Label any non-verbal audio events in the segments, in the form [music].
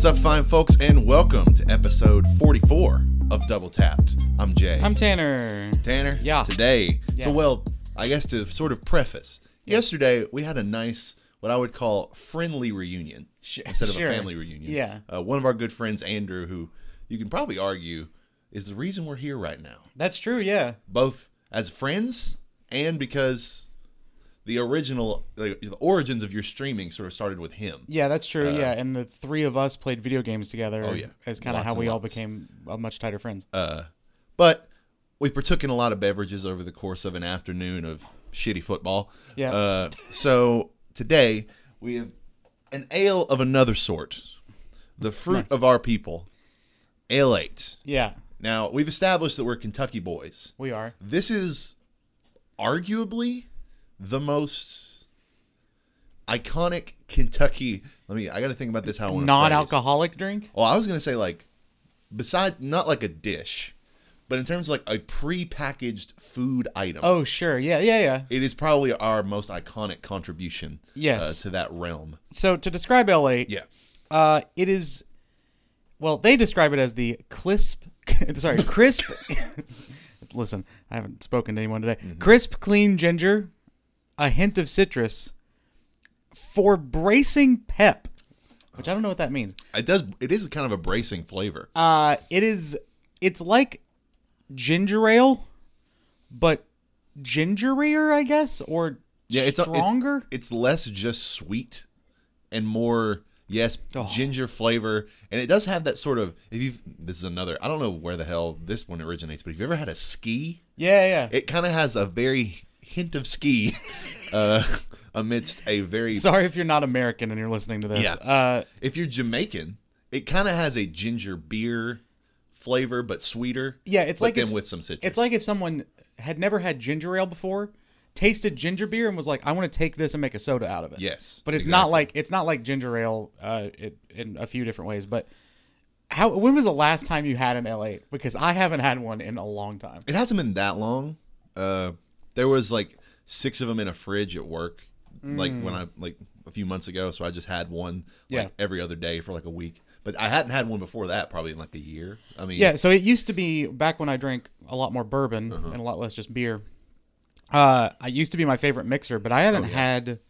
What's up, fine folks, and welcome to episode 44 of Double Tapped. I'm Jay. I'm Tanner. Tanner. Yeah. Today, Yeah. so well, I guess to sort of preface, yesterday we had a nice, what I would call friendly reunion Sh- instead of sure. a family reunion. Yeah. Uh, one of our good friends, Andrew, who you can probably argue is the reason we're here right now, That's true. Yeah. both as friends and because the original, the, the origins of your streaming sort of started with him. Yeah, that's true. yeah, and the three of us played video games together. Uh, Oh, yeah. as kind of how we all lots. became uh, much tighter friends. Uh, But we partook in a lot of beverages over the course of an afternoon of shitty football. Yeah. Uh, so today we have an ale of another sort, the fruit Nice. of our people, Ale 8. yeah, Now, we've established that we're Kentucky boys. we are. This is arguably the most iconic Kentucky. Let me, I got to think about this how I Non-alcoholic drink. well, I was gonna say like, beside not like a dish, but in terms of like a pre-packaged food item. Oh, sure. Yeah, yeah, yeah. It is probably our most iconic contribution. Yes. Uh, to that realm. So to describe Ale 8, Yeah. uh, it is. Well, they describe it as the crisp. [laughs] sorry, crisp. [laughs] Listen, I haven't spoken to anyone today. Mm-hmm. Crisp, clean ginger, a hint of citrus, for bracing pep, which I don't know what that means. It does. It is kind of a bracing flavor. Uh, it is. It's like ginger ale, but gingerier, I guess, or yeah, it's a- it's- stronger. It's, less just sweet, and more yes Oh. ginger flavor, and it does have that sort of. If you this is another. I don't know where the hell this one originates, but if you ever had a ski, yeah, yeah. it kind of has a very hint of ski, [laughs] uh, amidst a very Sorry if you're not American and you're listening to this. Yeah. Uh, if you're Jamaican, it kind of has a ginger beer flavor, but sweeter. yeah, it's like if, with some citrus. It's like if someone had never had ginger ale before, tasted ginger beer, and was like, "I want to take this and make a soda out of it." Yes, but it's exactly. not like it's not like ginger ale uh, it, in a few different ways. But how? When was the last time you had an Ale 8? Because I haven't had one in a long time. it hasn't been that long. Uh, there was like six of them in a fridge at work, like when I like a few months ago. So I just had one like Yeah. every other day for like a week. But I hadn't had one before that, probably in like a year. I mean, Yeah, so it used to be back when I drank a lot more bourbon Uh-huh. and a lot less just beer. Uh, I used to be my favorite mixer, but I haven't Oh, yeah. had,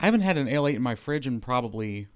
I haven't had an ale eight in my fridge in probably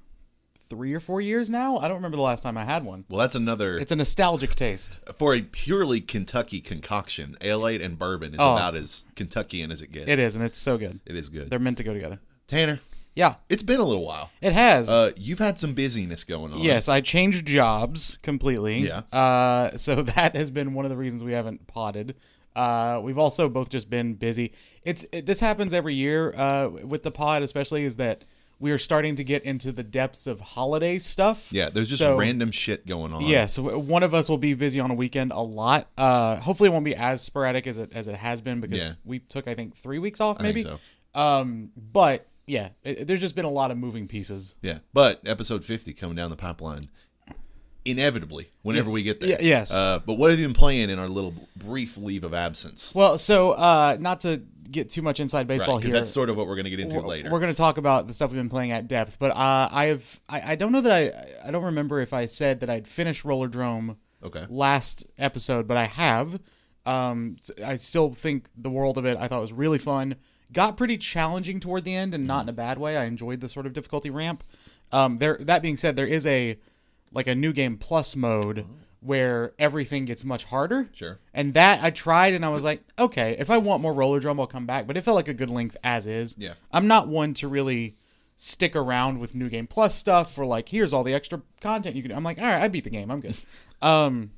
three or four years now. I don't remember the last time I had one. Well, that's another It's a nostalgic taste. for a purely Kentucky concoction. Ale and bourbon is Oh. about as Kentuckian as it gets. It is, and it's so good. It is good. They're meant to go together. Tanner, Yeah, it's been a little while. it has. Uh, you've had some busyness going on. yes, I changed jobs completely. Yeah. Uh, so [laughs] that has been one of the reasons we haven't potted. Uh, we've also both just been busy. It's it, this happens every year uh, with the pod, especially is that we are starting to get into the depths of holiday stuff. Yeah, there's just So- random shit going on. Yeah, so one of us will be busy on a weekend a lot. Uh, hopefully, it won't be as sporadic as it as it has been because Yeah. we took I think three weeks off I think maybe. so. Um, but yeah, it, there's just been a lot of moving pieces. Yeah, but episode 50 coming down the pipeline, inevitably, whenever Yes. we get there. Yeah, yes. Uh, but what have you been playing in our little brief leave of absence? Well, so uh, not to get too much inside baseball Because here. that's sort of what we're going to get into we're, later. We're going to talk about the stuff we've been playing at depth, but uh, I have I, I don't know that I I don't remember if I said that I'd finished Rollerdrome Okay. last episode, but I have. Um, I still think the world of it. I thought it was really fun. Got pretty challenging toward the end, and not in a bad way. I enjoyed the sort of difficulty ramp. Um, there. That being said, there is a like a new game plus mode where everything gets much harder. Sure. And that I tried, and I was like, okay, if I want more Rollerdrome, I'll come back. But it felt like a good length as is. Yeah. I'm not one to really stick around with new game plus stuff for like, here's all the extra content you can. I'm like, all right, I beat the game. I'm good. [laughs] um,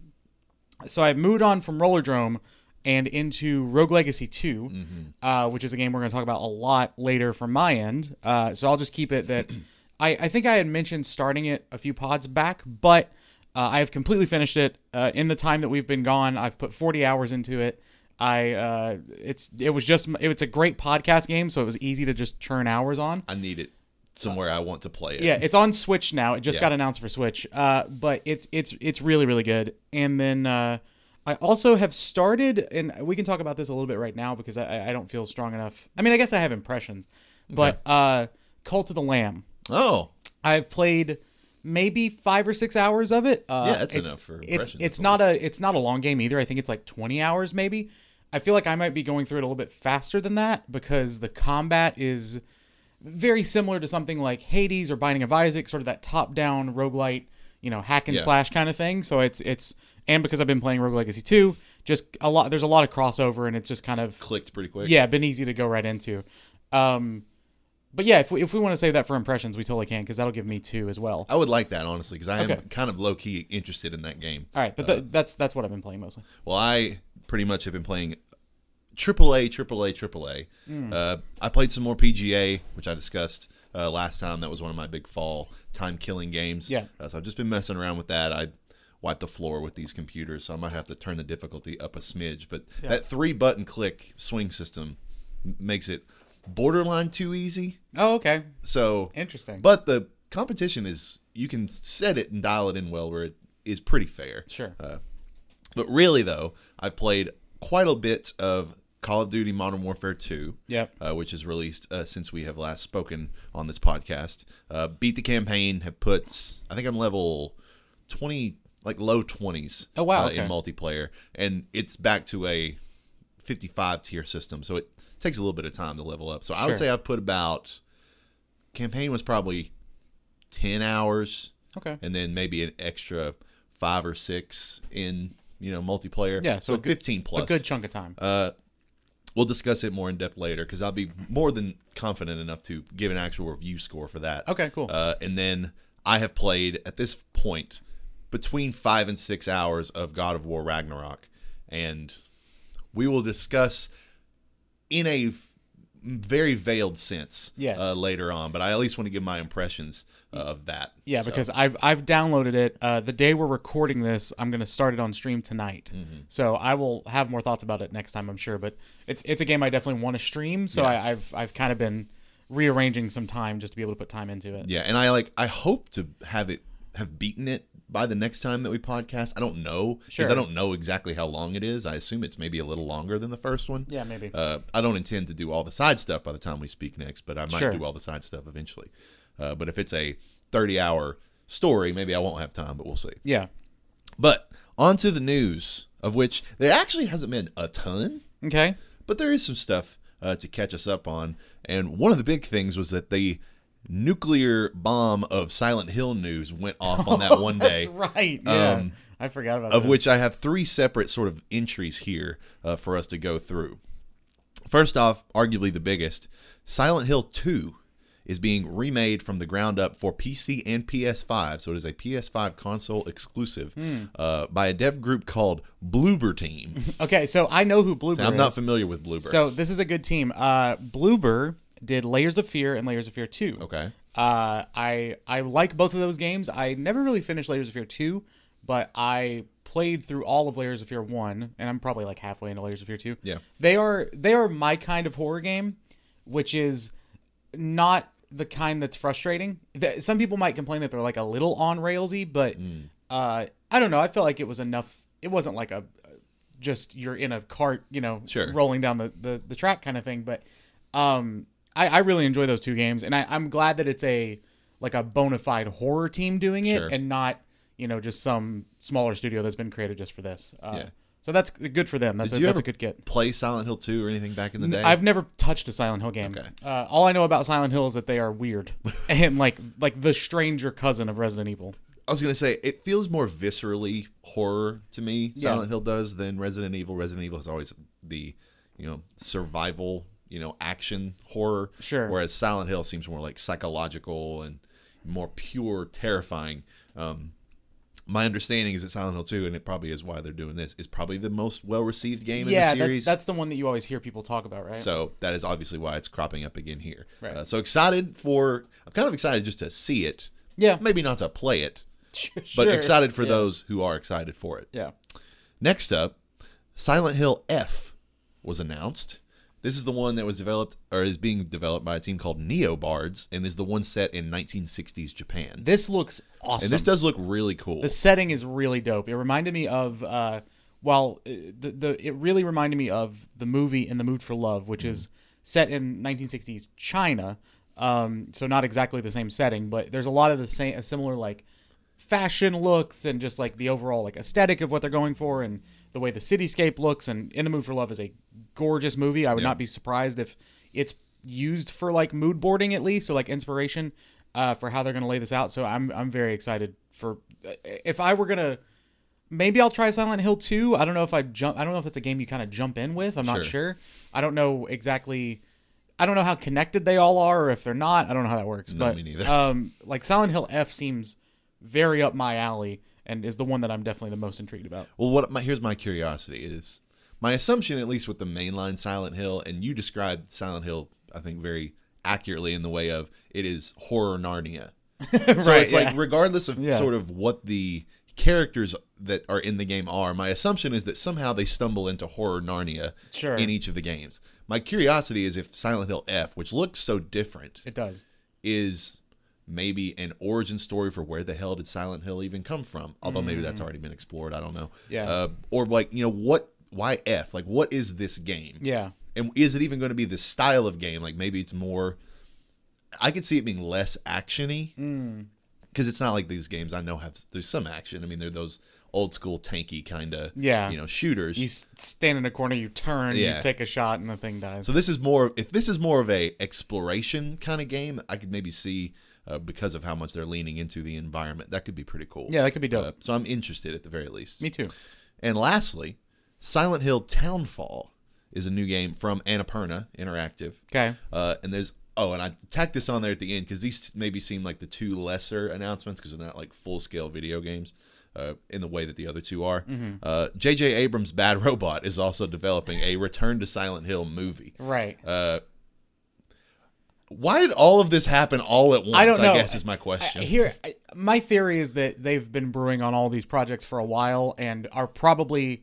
so I moved on from Rollerdrome and into Rogue Legacy 2, uh, which is a game we're going to talk about a lot later from my end. Uh, so I'll just keep it that [clears throat] I, I think I had mentioned starting it a few pods back, but uh, I have completely finished it. Uh, in the time that we've been gone, I've put 40 hours into it. I uh, it's it was just it was a great podcast game, so it was easy to just churn hours on. I need it somewhere I want to play it. Yeah, it's on Switch now. It just Yeah. got announced for Switch. Uh, but it's it's it's really really good. And then uh, I also have started, and we can talk about this a little bit right now because I I don't feel strong enough. I mean, I guess I have impressions, but uh, Cult of the Lamb. Oh, I've played maybe five or six hours of it. Uh, Yeah, that's it's, enough for It's it's not a it's not a long game either. I think it's like twenty hours maybe. I feel like I might be going through it a little bit faster than that because the combat is very similar to something like Hades or Binding of Isaac, sort of that top down roguelite, you know, hack and Yeah. slash kind of thing. So it's it's and because I've been playing Rogue Legacy 2, just a lot there's a lot of crossover and it's just kind of Clicked pretty quick. yeah, been easy to go right into. Um, but yeah, if we, if we want to save that for impressions, we totally can because that'll give me two as well. I would like that honestly because I am Okay. kind of low key interested in that game. All right, but th- that's that's what I've been playing mostly. Well, I pretty much have been playing AAA, AAA, AAA. Hmm. Uh, I played some more PGA, which I discussed uh, last time. That was one of my big fall time killing games. Yeah. Uh, so I've just been messing around with that. I wipe the floor with these computers, so I might have to turn the difficulty up a smidge. But that three button click swing system m- makes it borderline too easy. Oh, okay, So interesting. but the competition is you can set it and dial it in well where it is pretty fair. sure. But really, though, I've played quite a bit of Call of Duty Modern Warfare 2, Yep. uh, which is released uh, since we have last spoken on this podcast. Uh, beat the campaign, have put, I think I'm level 20, like low 20s Oh, wow, uh, okay. in multiplayer. And it's back to a 55 tier system. So it takes a little bit of time to level up. So I would say I've put about, campaign was probably 10 hours okay. and then maybe an extra five or six in you know multiplayer. Yeah, so so, a good- fifteen plus. A good chunk of time. Uh we'll discuss it more in depth later because I'll be more than confident enough to give an actual review score for that. Okay, cool. Uh, and then I have played at this point between five and six hours of God of War Ragnarok, and we will discuss in a very veiled sense Yes. uh, later on. But I at least want to give my impressions uh, of that. yeah, So- because I've I've downloaded it. Uh, the day we're recording this, I'm gonna start it on stream tonight. Mm-hmm. So I will have more thoughts about it next time, I'm sure. But it's it's a game I definitely want to stream. So I, I've I've kind of been rearranging some time just to be able to put time into it. Yeah, and I like I hope to have it have beaten it by the next time that we podcast. I don't know because Sure. I don't know exactly how long it is. I assume it's maybe a little longer than the first one. Yeah, maybe. Uh, I don't intend to do all the side stuff by the time we speak next, but I might Sure. do all the side stuff eventually. Uh, but if it's a thirty-hour story, maybe I won't have time, but we'll see. Yeah. But on to the news, of which there actually hasn't been a ton Okay. but there is some stuff uh, to catch us up on. And one of the big things was that the nuclear bomb of Silent Hill news went off on that [laughs] one day, That's right. Yeah. I forgot about of this. which I have three separate sort of entries here uh, for us to go through. First off, arguably the biggest, Silent Hill 2 is being remade from the ground up for PC and PS5, so it is a PS5 console exclusive Hmm. uh, by a dev group called Bloober Team. [laughs] Okay, so I know who Bloober I'm is. not familiar with Bloober. So this is a good team. Uh, Bloober did Layers of Fear and Layers of Fear Two. okay. Uh, I I like both of those games. I never really finished Layers of Fear Two, but I played through all of Layers of Fear One, and I'm probably like halfway into Layers of Fear Two. Yeah. They are they are my kind of horror game, which is not the kind that's frustrating. That Some people might complain that they're like a little on railsy, but uh, I don't know. I felt like it was enough. It wasn't like a just you're in a cart, you know, Sure. rolling down the, the, the track kind of thing. But um, I, I really enjoy those two games, and I, I'm glad that it's a like a bona fide horror team doing it, Sure. and not you know just some smaller studio that's been created just for this. Uh, Yeah. So that's good for them. That's, a, Did you that's a good get. play Silent Hill 2 or anything back in the day? I've never touched a Silent Hill game. Okay. Uh, all I know about Silent Hill is that they are weird [laughs] and like like the stranger cousin of Resident Evil. I was gonna say it feels more viscerally horror to me. Silent Hill does than Resident Evil. Resident Evil is always the you know survival, you know action horror. Sure. Whereas Silent Hill seems more like psychological and more pure, terrifying. Um, my understanding is that Silent Hill 2, and it probably is why they're doing this, is probably the most well received game Yeah, in the series. that's that's the one that you always hear people talk about, right? So that is obviously why it's cropping up again here. Right. Uh, so excited for, I'm kind of excited just to see it. Yeah. Maybe not to play it, [laughs] sure. but excited for Yeah. those who are excited for it. Yeah. Next up, Silent Hill F was announced. This is the one that was developed or is being developed by a team called Neobards and is the one set in 1960s Japan. This looks awesome. and this does look really cool. the setting is really dope. It reminded me of uh well uh, the the it really reminded me of the movie In the Mood for Love, which is set in 1960s China. Um, so not exactly the same setting, but there's a lot of the same, similar like fashion looks and just like the overall like aesthetic of what they're going for and the way the cityscape looks. And In the Mood for Love is a gorgeous movie. I would Yeah. not be surprised if it's used for like mood boarding at least or like inspiration uh, for how they're going to lay this out. So I'm I'm very excited for if I were gonna maybe I'll try Silent Hill 2. I don't know if I jump I don't know if it's a game you kind of jump in with. I'm not Sure. sure. I don't know exactly I don't know how connected they all are or if they're not. I don't know how that works. No, but me neither. um like Silent Hill F seems very up my alley and is the one that I'm definitely the most intrigued about. Well, what my here's my curiosity is my assumption, at least with the mainline Silent Hill, and you described Silent Hill, I think very accurately in the way of it is horror Narnia. [laughs] So Right, it's yeah. like regardless of Yeah. sort of what the characters that are in the game are, my assumption is that somehow they stumble into horror Narnia Sure. in each of the games. My curiosity is if Silent Hill F, which looks so different, It does. is maybe an origin story for where the hell did Silent Hill even come from? Although maybe that's already been explored. I don't know. Mm. Yeah. Uh, or like you know what? Why F? Like what is this game? Yeah. And is it even going to be the style of game? Like maybe it's more. I could see it being less actiony Mm. because it's not like these games I know have. There's some action. I mean, they're those old school tanky kind of Yeah. you know shooters. You stand in a corner, you turn, Yeah. you take a shot, and the thing dies. So this is more if this is more of a exploration kind of game, I could maybe see uh, because of how much they're leaning into the environment. That could be pretty cool. yeah, that could be dope. Uh, so I'm interested at the very least. Me too. And lastly, Silent Hill Townfall is a new game from Annapurna Interactive. Okay. Uh, and there's oh, and I tacked this on there at the end because these maybe seem like the two lesser announcements because they're not like full scale video games. Uh, in the way that the other two are, Mm-hmm. uh, J.J. Abrams' Bad [laughs] Robot is also developing a Return to Silent Hill movie. Right. Why did all of this happen all at once? I don't know. I guess is my question. I- Here, I- my theory is that they've been brewing on all these projects for a while and are probably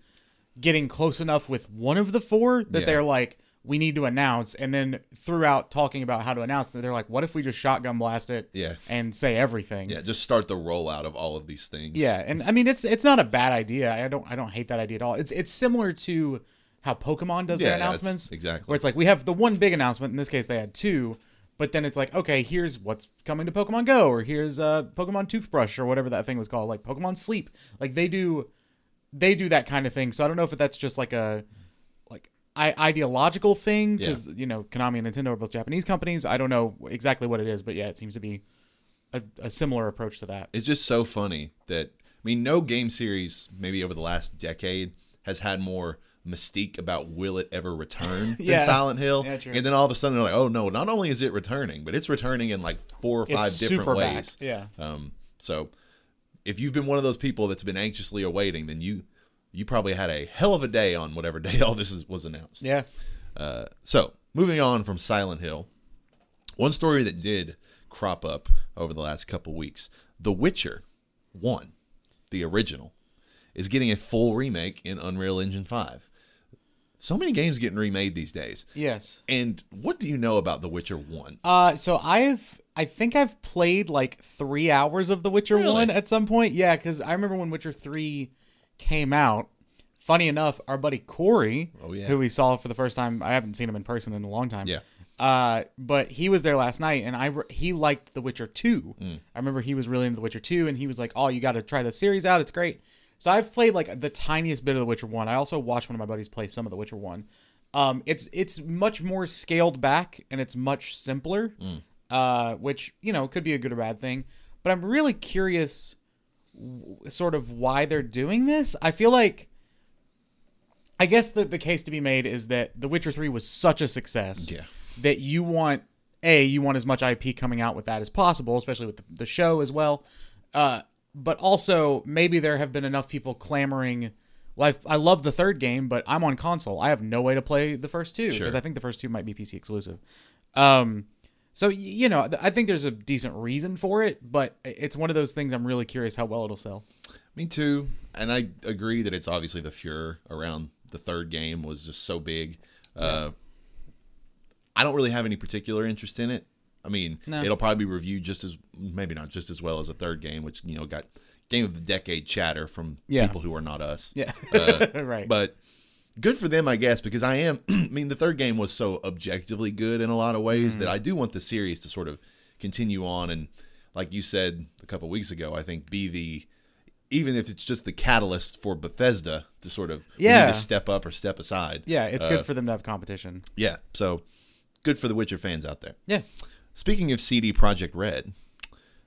getting close enough with one of the four that Yeah. they're like, we need to announce. And then throughout talking about how to announce, they're like, what if we just shotgun blast it Yeah. and say everything? yeah, just start the rollout of all of these things. Yeah, and I mean it's it's not a bad idea. I don't I don't hate that idea at all. It's it's similar to how Pokemon does Yeah, their yeah, announcements. exactly. Where it's like we have the one big announcement. In this case, they had two. But then it's like, okay, here's what's coming to Pokemon Go, or here's uh Pokemon Toothbrush, or whatever that thing was called, like Pokemon Sleep. Like they do, they do that kind of thing. So I don't know if that's just like a like I, ideological thing because you know Konami and Nintendo are both Japanese companies. I don't know exactly what it is, but yeah, it seems to be a, a similar approach to that. It's just so funny that I mean, no game series maybe over the last decade has had more mystique about will it ever return [laughs] than Silent Hill. Yeah. And then all of a sudden they're like, oh no, not only is it returning, but it's returning in like four or five It's different ways. back. Yeah. Um, so if you've been one of those people that's been anxiously awaiting, then you you probably had a hell of a day on whatever [laughs] day all this is, was announced. Yeah. Uh, so, moving on from Silent Hill, one story that did crop up over the last couple weeks The Witcher 1, the original, is getting a full remake in Unreal Engine 5. So many games getting remade these days. Yes. And what do you know about The Witcher 1? Uh, so I've I think I've played like three hours of The Witcher Really? One at some point. Yeah, because I remember when Witcher Three came out. Funny enough, our buddy Corey, Oh, yeah. who we saw for the first time, I haven't seen him in person in a long time. Yeah. Uh, but he was there last night, and I re- he liked The Witcher Two. Mm. I remember he was really into The Witcher Two, and he was like, "Oh, you got to try the series out. It's great." So I've played like the tiniest bit of The Witcher One. I also watched one of my buddies play some of The Witcher One. Um, it's it's much more scaled back and it's much simpler, uh, which you know could be a good or bad thing. But I'm really curious, w- sort of why they're doing this. I feel like, I guess the the case to be made is that The Witcher Three was such a success Yeah. that you want a you want as much IP coming out with that as possible, especially with the, the show as well. Uh, but also maybe there have been enough people clamoring. Well, I love the third game, but I'm on console. I have no way to play the first two because Sure. I think the first two might be PC exclusive. Um, so you know, I think there's a decent reason for it, but it's one of those things. I'm really curious how well it'll sell. Me too. And I agree that it's obviously the furor around the third game was just so big. Uh, I don't really have any particular interest in it. I mean, No. it'll probably be reviewed just as maybe not just as well as a third game, which you know got game of the decade chatter from Yeah. people who are not us. Yeah, [laughs] right. But good for them, I guess, because I am. [clears throat] I mean, the third game was so objectively good in a lot of ways that I do want the series to sort of continue on and, like you said a couple weeks ago, I think be the even if it's just the catalyst for Bethesda to sort of Yeah. to step up or step aside. Yeah, it's Uh, good for them to have competition. Yeah, so good for the Witcher fans out there. Yeah. Speaking of CD Projekt Red,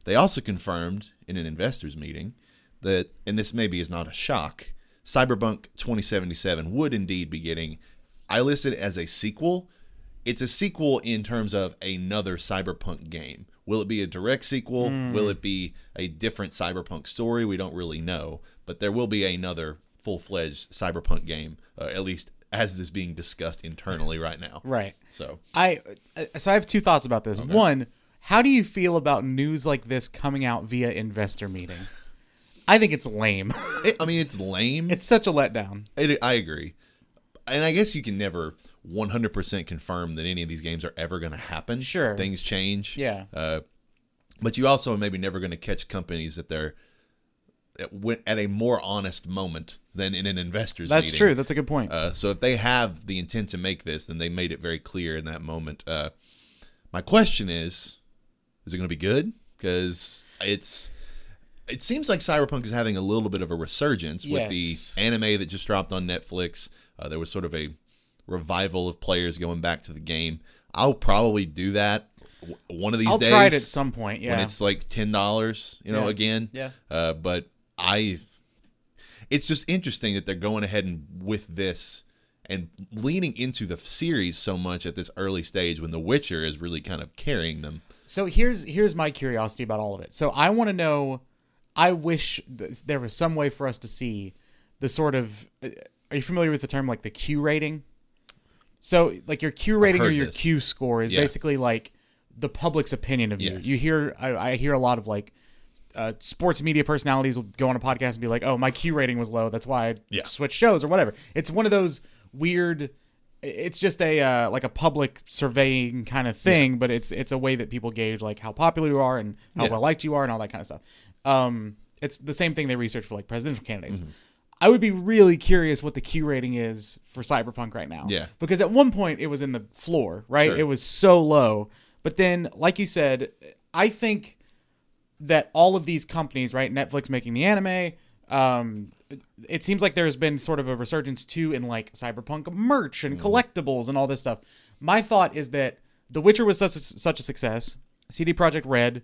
they also confirmed in an investors meeting that, and this maybe is not a shock, Cyberpunk 2077 would indeed be getting. I listed it as a sequel. It's a sequel in terms of another Cyberpunk game. Will it be a direct sequel? Will it be a different Cyberpunk story? We don't really know, but there will be another full-fledged Cyberpunk game, uh, at least as is being discussed internally right now. Right. So I uh, so I have two thoughts about this. One, how do you feel about news like this coming out via investor meeting? I think it's lame. [laughs] it, I mean, it's lame. it's such a letdown. It, I agree. And I guess you can never 100% confirm that any of these games are ever going to happen. Sure. Things change. Yeah. Uh, but you also are maybe never going to catch companies that they're at, a more honest moment than in an investor's That's meeting. true. That's a good point. Uh, so if they have the intent to make this, then they made it very clear in that moment. Uh, my question is, is it going to be good? Because it's, it seems like Cyberpunk is having a little bit of a resurgence with Yes. the anime that just dropped on Netflix. Uh, there was sort of a revival of players going back to the game. I'll probably do that one of these I'll days try it at some point. Yeah. when it's like ten dollars, you know, Yeah. again. Yeah. Uh, but I, it's just interesting that they're going ahead and with this and leaning into the series so much at this early stage when The Witcher is really kind of carrying them. So here's here's my curiosity about all of it. So I want to know. I wish th- there was some way for us to see the sort of. uh, Are you familiar with the term like the Q rating? So like your Q rating or your this. Q score is Yeah. basically like the public's opinion of you. You hear I, I hear a lot of like. Uh, sports media personalities will go on a podcast and be like, "Oh, my Q rating was low. That's why I Yeah. switched shows or whatever." It's one of those weird it's just a uh, like a public surveying kind of thing, but it's it's a way that people gauge like how popular you are and how Yeah. well liked you are and all that kind of stuff. Um, it's the same thing they research for like presidential candidates. Mm-hmm. I would be really curious what the Q rating is for Cyberpunk right now. Yeah. because at one point it was in the floor, right? Sure. It was so low, but then, like you said, I think that all of these companies, right? Netflix making the anime. Um, it- seems like there's been sort of a resurgence too in like cyberpunk merch and collectibles and all this stuff. My thought is that The Witcher was such a, such a success. CD Projekt Red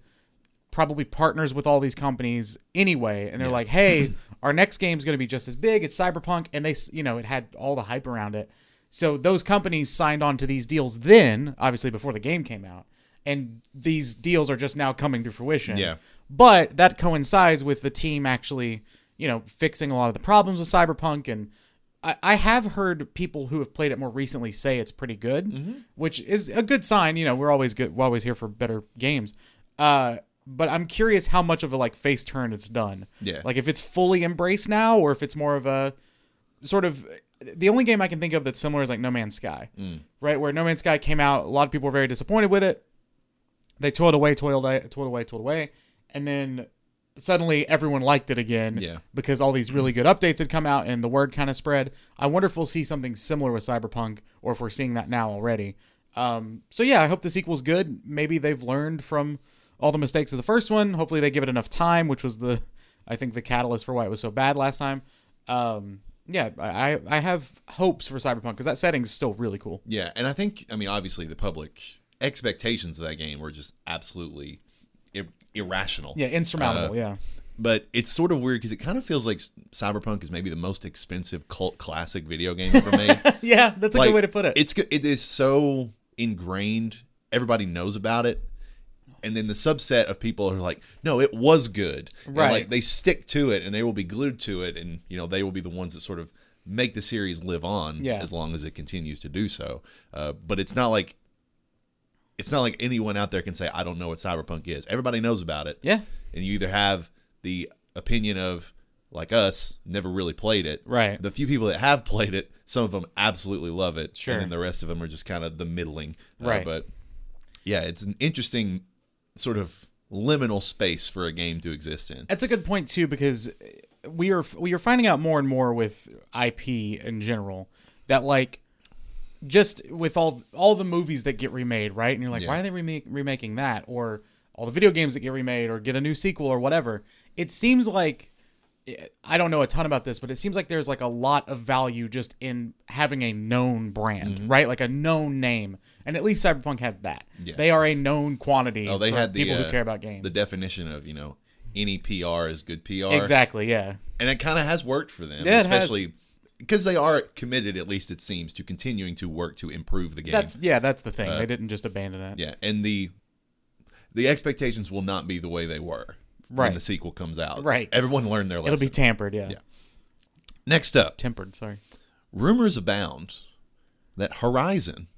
probably partners with all these companies anyway, and they're like, "Hey, [laughs] our next game's going to be just as big. It's cyberpunk," and they, you know, it had all the hype around it. So those companies signed on to these deals then, obviously before the game came out, and these deals are just now coming to fruition. Yeah. But that coincides with the team actually, you know, fixing a lot of the problems with Cyberpunk. And I, I have heard people who have played it more recently say it's pretty good, which is a good sign. You know, we're always good. We're always here for better games. Uh, but I'm curious how much of a like face turn it's done. Yeah. Like if it's fully embraced now, or if it's more of a sort of the only game I can think of that's similar is like No Man's Sky, right? Where No Man's Sky came out, a lot of people were very disappointed with it. They toiled away, toiled away, toiled away, toiled away, and then suddenly everyone liked it again Yeah. because all these really good updates had come out and the word kind of spread. I wonder if we'll see something similar with Cyberpunk or if we're seeing that now already. Um, so yeah, I hope the sequel's good. Maybe they've learned from all the mistakes of the first one. Hopefully they give it enough time, which was the I think the catalyst for why it was so bad last time. Um, yeah, I I have hopes for Cyberpunk because that setting's still really cool. Yeah, and I think I mean obviously the public expectations of that game were just absolutely ir- irrational. Yeah, insurmountable. yeah. But it's sort of weird because it kind of feels like Cyberpunk is maybe the most expensive cult classic video game ever made. [laughs] Yeah, that's a like, good way to put it. It's it is so ingrained. Everybody knows about it. And then the subset of people are like, no, it was good. And, Right. like they stick to it and they will be glued to it and you know, they will be the ones that sort of make the series live on Yeah. as long as it continues to do so. Uh, but it's not like it's not like anyone out there can say, I don't know what cyberpunk is. Everybody knows about it. yeah, And you either have the opinion of like us, never really played it. Right. The few people that have played it, some of them absolutely love it. Sure. And then the rest of them are just kind of the middling. Uh, Right. but yeah, it's an interesting sort of liminal space for a game to exist in. That's a good point too because we are we are finding out more and more with IP in general that like just with all all the movies that get remade, right? And you're like, Yeah. why are they remake, remaking that? Or all the video games that get remade or get a new sequel or whatever. It seems like I don't know a ton about this, but it seems like there's like a lot of value just in having a known brand, Mm-hmm. right? Like a known name, and at least Cyberpunk has that. Yeah. They are a known quantity. Oh, they had the people uh, who care about games. The definition of you know any PR is good PR. exactly, yeah. and it kind of has worked for them, Yeah, it has. especially because they are committed. At least it seems to continuing to work to improve the game. That's yeah, that's the thing. they didn't just abandon it. Uh, yeah, and the the expectations will not be the way they were right. when the sequel comes out. Right. everyone learned their lesson. It'll be tampered, yeah. Yeah. Next up, Tempered, sorry. rumors abound that Horizon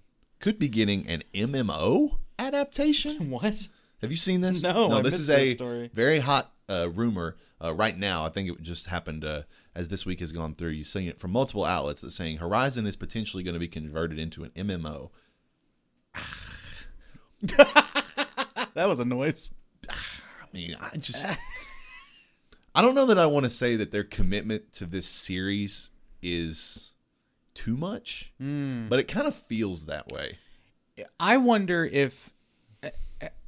could be getting an MMO adaptation. [laughs] What? Have you seen this? No, no. I this is a story. very hot uh, rumor uh, right now. I think it just happened uh, as this week has gone through. You've seen it from multiple outlets that saying Horizon is potentially going to be converted into an MMO. [laughs] That was a noise. I mean, I just I don't know that I want to say that their commitment to this series is too much, Hmm. but it kind of feels that way. I wonder if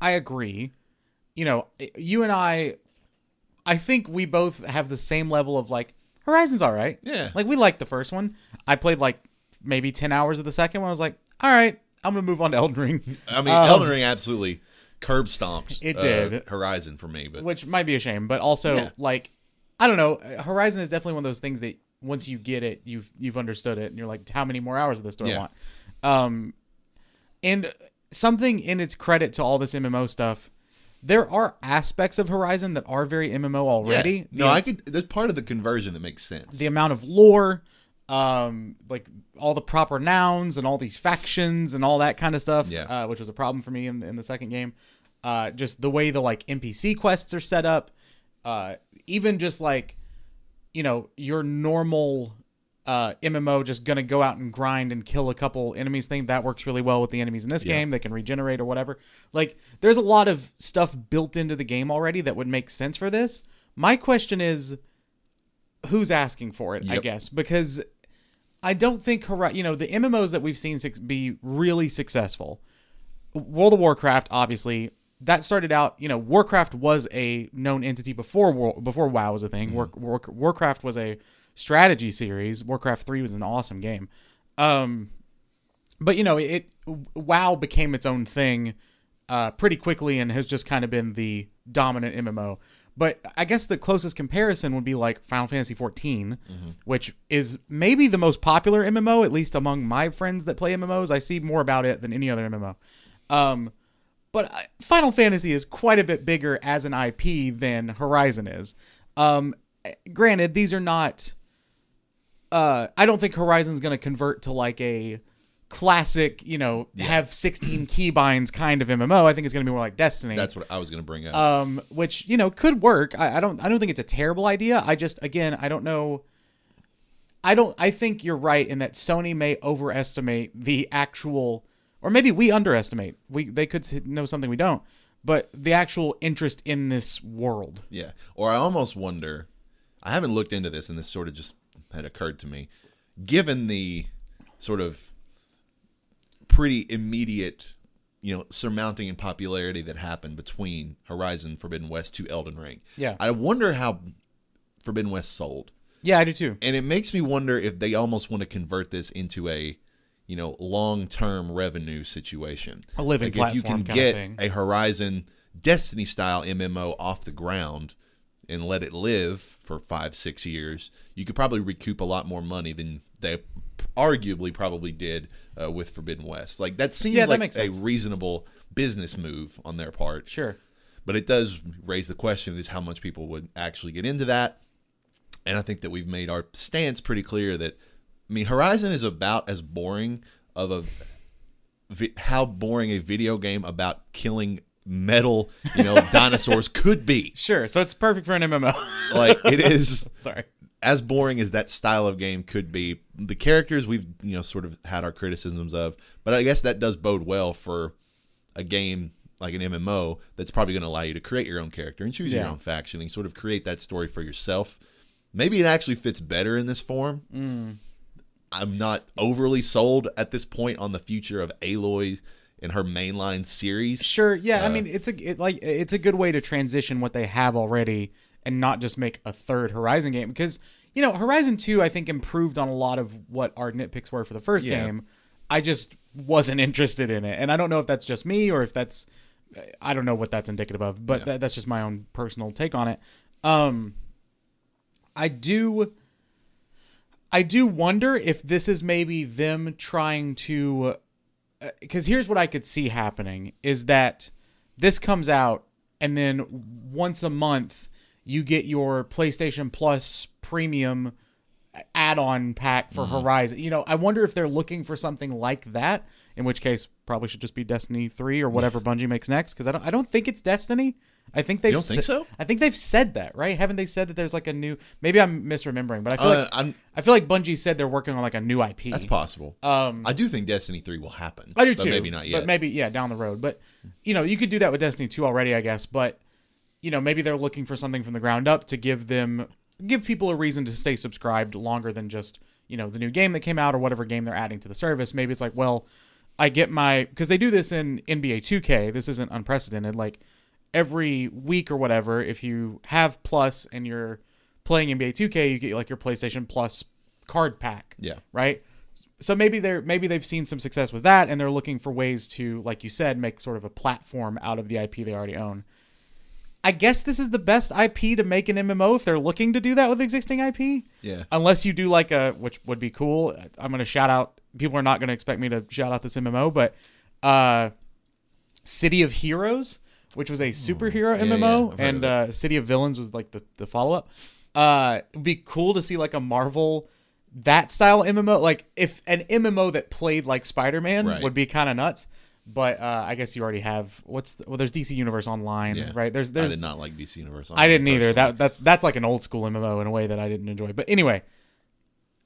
I agree. You know, you and I I think we both have the same level of like Horizon's all right. Yeah. Like we liked the first one. I played like maybe 10 hours of the second one. I was like, "All right, I'm going to move on to Elden Ring." [laughs] I mean, Um, Elden Ring absolutely curb stomped It uh, did. Horizon for me, but which might be a shame, but also Yeah. like I don't know, Horizon is definitely one of those things that once you get it, you've you've understood it, and you're like, how many more hours of this do I want? Um, and something in its credit to all this MMO stuff, there are aspects of Horizon that are very MMO Yeah. already. No, the, I could. There's part of the conversion that makes sense. the amount of lore, um, like all the proper nouns and all these factions and all that kind of stuff, Yeah. uh, which was a problem for me in, in the second game. Uh, just the way the like NPC quests are set up, uh, even just like, you know, your normal uh, MMO just gonna go out and grind and kill a couple enemies thing that works really well with the enemies in this game. They can regenerate or whatever. Like, there's a lot of stuff built into the game already that would make sense for this. My question is, who's asking for it? I guess because I don't think Hori- you know the MMOs that we've seen be really successful. World of Warcraft, obviously, that started out. You know, Warcraft was a known entity before War- before WoW was a thing. War- War- Warcraft was a strategy series. Warcraft Three was an awesome game. Um, but you know, it WoW became its own thing uh, pretty quickly and has just kind of been the dominant MMO. But I guess the closest comparison would be like Final Fantasy XIV, which is maybe the most popular MMO, at least among my friends that play MMOs. I see more about it than any other MMO. Um, but Final Fantasy is quite a bit bigger as an IP than Horizon is. Um, granted, these are not. Uh, I don't think Horizon's going to convert to like a classic, you know, have 16 [clears throat] keybinds kind of MMO. I think it's going to be more like Destiny That's what I was going to bring up. um, which you know could work. I, I don't I don't think it's a terrible idea. I just again I don't know. I don't. I think you're right in that Sony may overestimate the actual, or maybe we underestimate. We they could know something we don't, but the actual interest in this world. Yeah. Or I almost wonder, I haven't looked into this and this sort of just had occurred to me. Given the sort of pretty immediate, you know, surmounting in popularity that happened between Horizon Forbidden West to Elden Ring. Yeah. I wonder how Forbidden West sold. Yeah, I do too. And it makes me wonder if they almost want to convert this into a, you know, long-term revenue situation. A living like if you can get thing. a Horizon Destiny style MMO off the ground and let it live for five, six years, you could probably recoup a lot more money than they arguably probably did uh, with Forbidden West. Like that seems Yeah, that like a reasonable business move on their part. Sure. But it does raise the question is how much people would actually get into that. And I think that we've made our stance pretty clear that I mean Horizon is about as boring of a vi- how boring a video game about killing metal, you know, [laughs] dinosaurs could be. Sure. So it's perfect for an MMO. Like it is [laughs] Sorry. as boring as that style of game could be. The characters we've you know sort of had our criticisms of, but I guess that does bode well for a game like an MMO that's probably going to allow you to create your own character and choose your own faction and sort of create that story for yourself. Maybe it actually fits better in this form. Mm. I'm not overly sold at this point on the future of Aloy and her mainline series. Sure, yeah. Uh, I mean, it's a it, like it's a good way to transition what they have already and not just make a third Horizon game because you know Horizon Two I think improved on a lot of what our nitpicks were for the first Yeah. game. I just wasn't [laughs] interested in it, and I don't know if that's just me or if that's I don't know what that's indicative of, but that, that's just my own personal take on it. Um, I do. I do wonder if this is maybe them trying to because here's what I could see happening is that this comes out and then once a month you get your PlayStation Plus premium add-on pack for mm-hmm. Horizon. You know, I wonder if they're looking for something like that, in which case probably should just be Destiny 3 or whatever Bungie makes next cuz I don't I don't think it's Destiny. I think they've don't think sa- so? I think they've said that, right? Haven't they said that there's like a new Maybe I'm misremembering, but I feel Uh, like I'm, I feel like Bungie said they're working on like a new IP. that's possible. Um, I do think Destiny 3 will happen. I do but too. Maybe not yet. But maybe yeah, down the road. But you know, you could do that with Destiny 2 already, I guess. But you know, maybe they're looking for something from the ground up to give them give people a reason to stay subscribed longer than just you know the new game that came out or whatever game they're adding to the service. Maybe it's like, well, I get my because they do this in NBA 2K. This isn't unprecedented. Like every week or whatever, if you have Plus and you're playing NBA 2K, you get like your PlayStation Plus card pack yeah. right? So maybe they're maybe they've seen some success with that, and they're looking for ways to, like you said, make sort of a platform out of the IP they already own. I guess this is the best IP to make an MMO if they're looking to do that with existing IP. Yeah. Unless you do like a, which would be cool. I'm gonna shout out. People are not gonna expect me to shout out this MMO, but uh, City of Heroes, which was a superhero yeah, yeah, MMO, I've and uh, City of Villains was like the the follow up. Uh, it'd be cool to see like a Marvel that style MMO. Like if an MMO that played like Spider Man Right. would be kind of nuts. But uh, I guess you already have what's the, well, there's DC Universe Online, Yeah. right? There's there's. I did not like DC Universe. I didn't either. personally. That that's that's like an old school MMO in a way that I didn't enjoy. But anyway,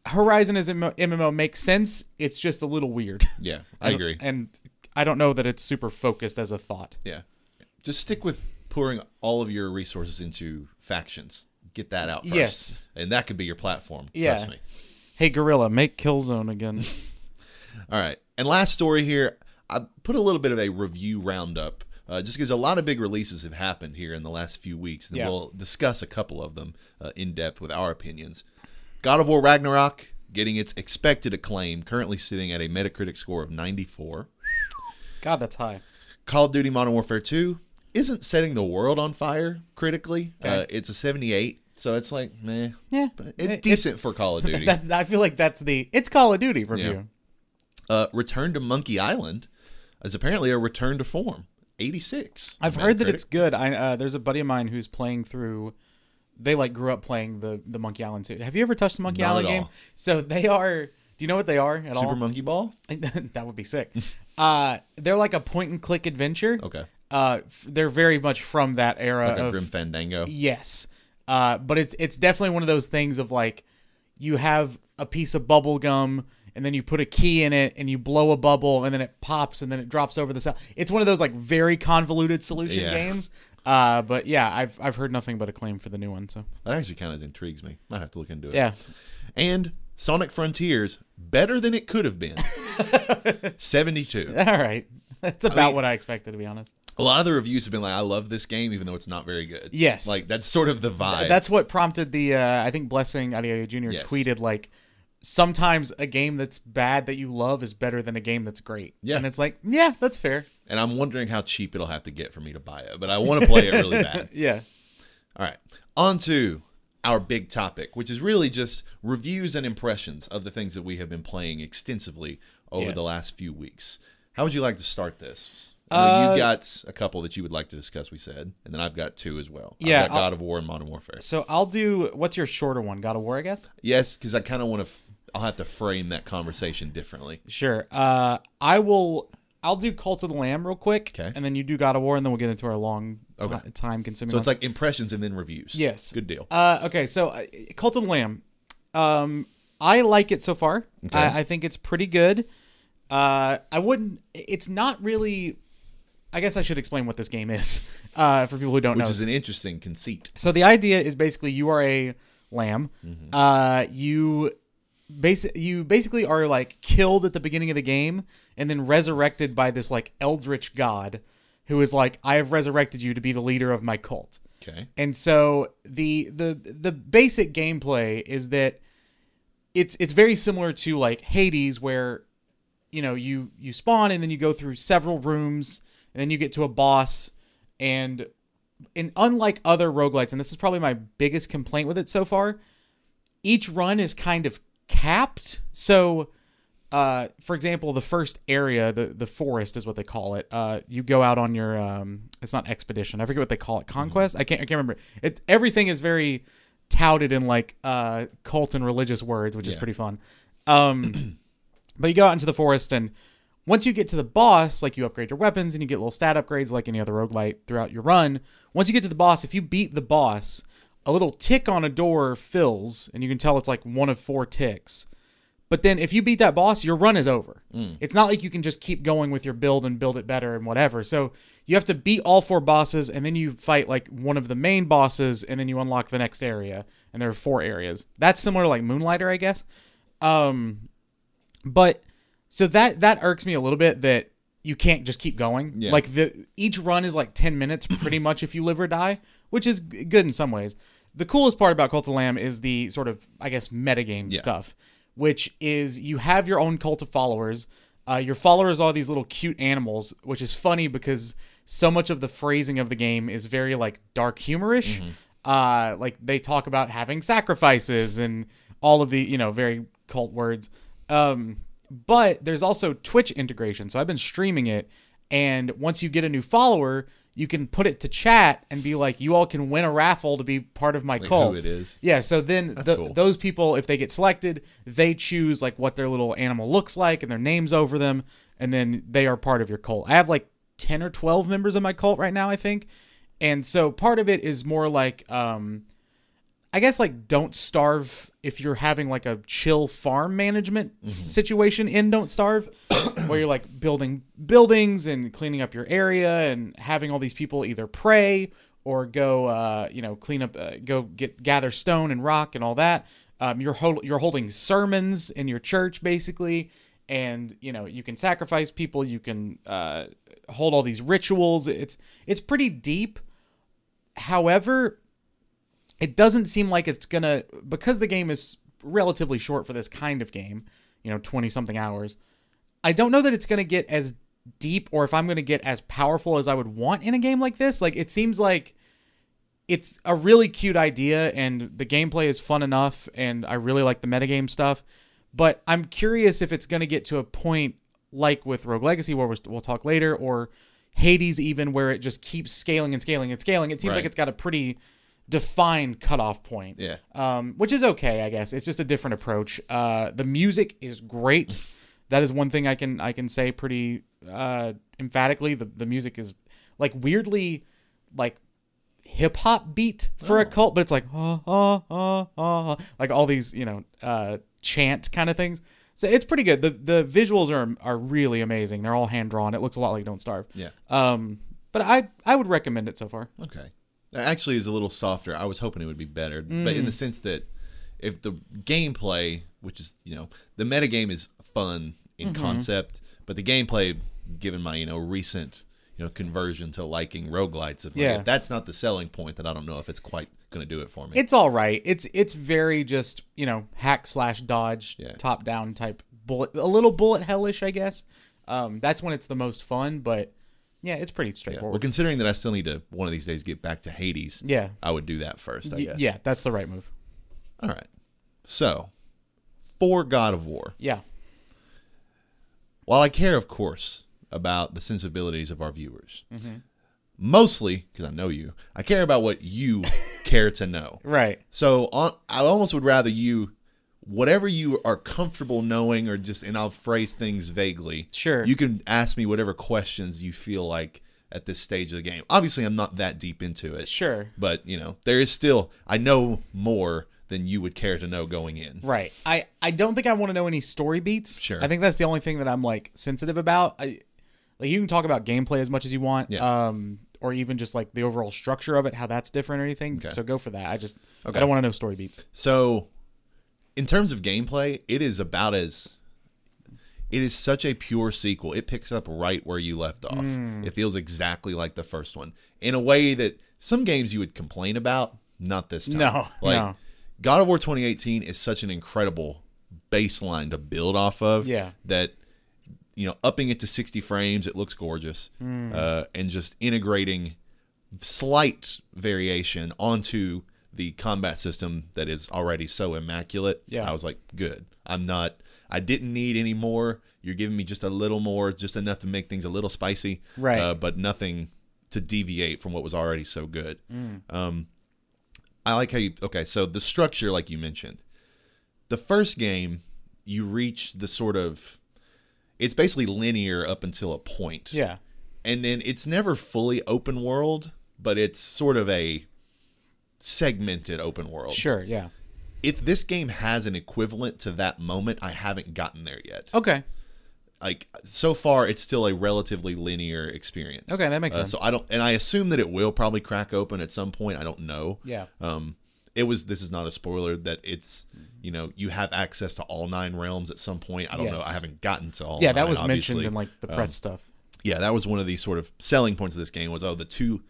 Horizon as a MMO makes sense. It's just a little weird. Yeah, [laughs] I And- agree. And I don't know that it's super focused as a thought. Yeah. Just stick with pouring all of your resources into factions. Get that out first. Yes. And that could be your platform. Yeah. Trust me. Hey Guerrilla, make Killzone again. [laughs] [laughs] All right. And last story here, I put a little bit of a review roundup. Uh, just because a lot of big releases have happened here in the last few weeks, and Yeah. we'll discuss a couple of them uh, in depth with our opinions. God of War Ragnarok getting its expected acclaim, currently sitting at a Metacritic score of 94. God, that's high. Call of Duty Modern Warfare 2 isn't setting the world on fire critically. Uh, it's a 78, so it's like, meh. Yeah, But it's it- decent for Call of [laughs] Duty. That's I feel like that's the it's Call of Duty review. uh, Return to Monkey Island is apparently a return to form. 86. I've heard that it's good. I uh, there's a buddy of mine who's playing through. They like grew up playing the the Monkey Island series. Have you ever touched the Monkey Not Island game? So they are. Do you know what they are at Super all? Monkey Ball. [laughs] that would be sick. uh, they're like a point and click adventure. Okay. Uh, f- they're very much from that era Like a of Grim Fandango. Yes. Uh, but it's it's definitely one of those things of like you have a piece of bubble gum and then you put a key in it and you blow a bubble and then it pops and then it drops over the cell. It's one of those like very convoluted solution Yeah. games. Uh, but yeah, I've I've heard nothing but acclaim for the new one. So That actually kind of intrigues me. Might have to look into it. yeah, And Sonic Frontiers, better than it could have been. [laughs] 72. all right, [laughs] that's about mean- what I expected to be honest. A lot of the reviews have been like, I love this game, even though it's not very good. Yes. Like, that's sort of the vibe. That's what prompted the uh, I think Blessing Adeoye Jr. Yes. tweeted like sometimes a game that's bad that you love is better than a game that's great. Yeah. And it's like, yeah, that's fair. and I'm wondering how cheap it'll have to get for me to buy it, but I want to play it really bad. [laughs] Yeah. All right. On to our big topic, which is really just reviews and impressions of the things that we have been playing extensively over Yes. the last few weeks. How would you like to start this? Uh, you've got a couple that you would like to discuss, we said, and then I've got two as well. Yeah, I've got God of War and Modern Warfare. So I'll do what's your shorter one? God of War, I guess? Yes, because I kind of want to. F- I'll have to frame that conversation differently. Sure. Uh I will I'll do Cult of the Lamb real quick. Okay. And then you do God of War and then we'll get into our long Okay. time consuming So it's like impressions and then reviews. Yes. Good deal. Uh, okay, so uh, Cult of the Lamb. Um, I like it so far. Okay. I, I think it's pretty good. Uh, I wouldn't. It's not really. I guess I should explain what this game is [laughs] uh, for people who don't Which know. Which is an interesting conceit. So the idea is basically you are a lamb. Mm-hmm. Uh, you basic you basically are like killed at the beginning of the game and then resurrected by this like eldritch god who is like I have resurrected you to be the leader of my cult. Okay. And so the the the basic gameplay is that it's it's very similar to like Hades where you know you you spawn and then you go through several rooms and then you get to a boss and and unlike other roguelites and this is probably my biggest complaint with it so far each run is kind of capped so uh, for example, the first area, the the forest is what they call it. Uh, you go out on your um, it's not expedition. I forget what they call it. Conquest. I can't I can't remember. It's everything is very touted in like uh, cult and religious words, which is pretty fun. Um, [clears throat] but you go out into the forest and once you get to the boss, like you upgrade your weapons and you get little stat upgrades like any other roguelite throughout your run. Once you get to the boss, if you beat the boss, a little tick on a door fills and you can tell it's like one of four ticks. But then if you beat that boss, your run is over. It's not like you can just keep going with your build and build it better and whatever. So you have to beat all four bosses and then you fight like one of the main bosses and then you unlock the next area. And there are four areas. That's similar to like Moonlighter, I guess. Um but so that that irks me a little bit that you can't just keep going. Yeah. Like the each run is like 10 minutes pretty much if you live or die, which is good in some ways. The coolest part about Cult of Lamb is the sort of I guess metagame Yeah. stuff, which is you have your own cult of followers. Uh, your followers are these little cute animals, which is funny because so much of the phrasing of the game is very like dark humorish. Uh, like they talk about having sacrifices and all of the you know very cult words. Um, but there's also Twitch integration. So I've been streaming it, and once you get a new follower, you can put it to chat and be like, "You all can win a raffle to be part of my who cult." it is? Yeah. So then the, cool. those people, if they get selected, they choose like what their little animal looks like and their names over them, and then they are part of your cult. I have like ten or twelve members of my cult right now, I think, and so part of it is more like. um I guess like don't starve if you're having like a chill farm management Mm-hmm. situation in Don't Starve, [coughs] where you're like building buildings and cleaning up your area and having all these people either pray or go, uh, you know, clean up, uh, go get gather stone and rock and all that. Um, you're hol- you're holding sermons in your church basically, and you know you can sacrifice people, you can uh, hold all these rituals. It's it's pretty deep. However, it doesn't seem like it's gonna because the game is relatively short for this kind of game you know 20 something hours i don't know that it's gonna get as deep or if i'm gonna get as powerful as i would want in a game like this. Like it seems like it's a really cute idea and the gameplay is fun enough and i really like the metagame stuff but i'm curious if it's gonna get to a point like with rogue legacy where we'll we'll talk later or hades even where it just keeps scaling and scaling and scaling. It seems like it's got a pretty defined cutoff point Yeah. um, which is okay, I guess. It's just a different approach. Uh, the music is great. That is one thing I can I can say pretty uh, emphatically. The the music is like weirdly like hip hop beat for a cult, but it's like ah, ah, ah, ah, like all these you know uh, chant kind of things. So it's pretty good. the The visuals are are really amazing. They're all hand drawn. It looks a lot like Don't Starve. Yeah. Um, but I I would recommend it so far. Okay. Actually is a little softer. I was hoping it would be better, but in the sense that if the gameplay, which is you know the metagame is fun in concept, but the gameplay, given my you know recent you know conversion to liking roguelites, if, Yeah. if that's not the selling point, then I don't know if it's quite going to do it for me. It's all right. It's it's very just you know hack slash dodge Yeah. top down type bullet a little bullet hellish I guess. Um, that's when it's the most fun, but yeah, it's pretty straightforward. well, straightforward. considering that I still need to one of these days get back to Hades, Yeah, I would do that first. I Y- guess. yeah, that's the right move. All right. So, for God of War, Yeah, While I care, of course, about the sensibilities of our viewers, mm-hmm. mostly because I know you, I care about what you [laughs] care to know. right. So on, I almost would rather you, whatever you are comfortable knowing, or just, and I'll phrase things vaguely. Sure. You can ask me whatever questions you feel like at this stage of the game. Obviously, I'm not that deep into it. Sure. But you know, there is still I know more than you would care to know going in. Right. I I don't think I want to know any story beats. Sure. I think that's the only thing that I'm like sensitive about. I like you can talk about gameplay as much as you want. Yeah. Um or even just like the overall structure of it, how that's different or anything. Okay. So go for that. I just Okay. I don't want to know story beats. So, in terms of gameplay, it is about as it is such a pure sequel. It picks up right where you left off. Hmm. It feels exactly like the first one in a way that some games you would complain about, not this time. No, like no. God of War 2018 is such an incredible baseline to build off of. Yeah. that you know, upping it to 60 frames, it looks gorgeous, Hmm. uh, and just integrating slight variation onto the combat system that is already so immaculate. Yeah. I was like, good. I'm not. I didn't need any more. You're giving me just a little more, just enough to make things a little spicy, Right. Uh, but nothing to deviate from what was already so good. Mm. Um, I like how you. Okay, so the structure, like you mentioned, the first game, you reach the sort of. It's basically linear up until a point Yeah. and then it's never fully open world, but it's sort of a segmented open world. Sure. Yeah. If this game has an equivalent to that moment, I haven't gotten there yet. Okay. Like so far, it's still a relatively linear experience. Okay, that makes Uh, sense. So I don't, and I assume that it will probably crack open at some point. I don't know. Yeah. Um, it was. This is not a spoiler. That it's you know you have access to all nine realms at some point. I don't know. I haven't gotten to all. Yeah, nine, that was obviously. mentioned in like the press stuff. yeah, that was one of the sort of selling points of this game was oh the two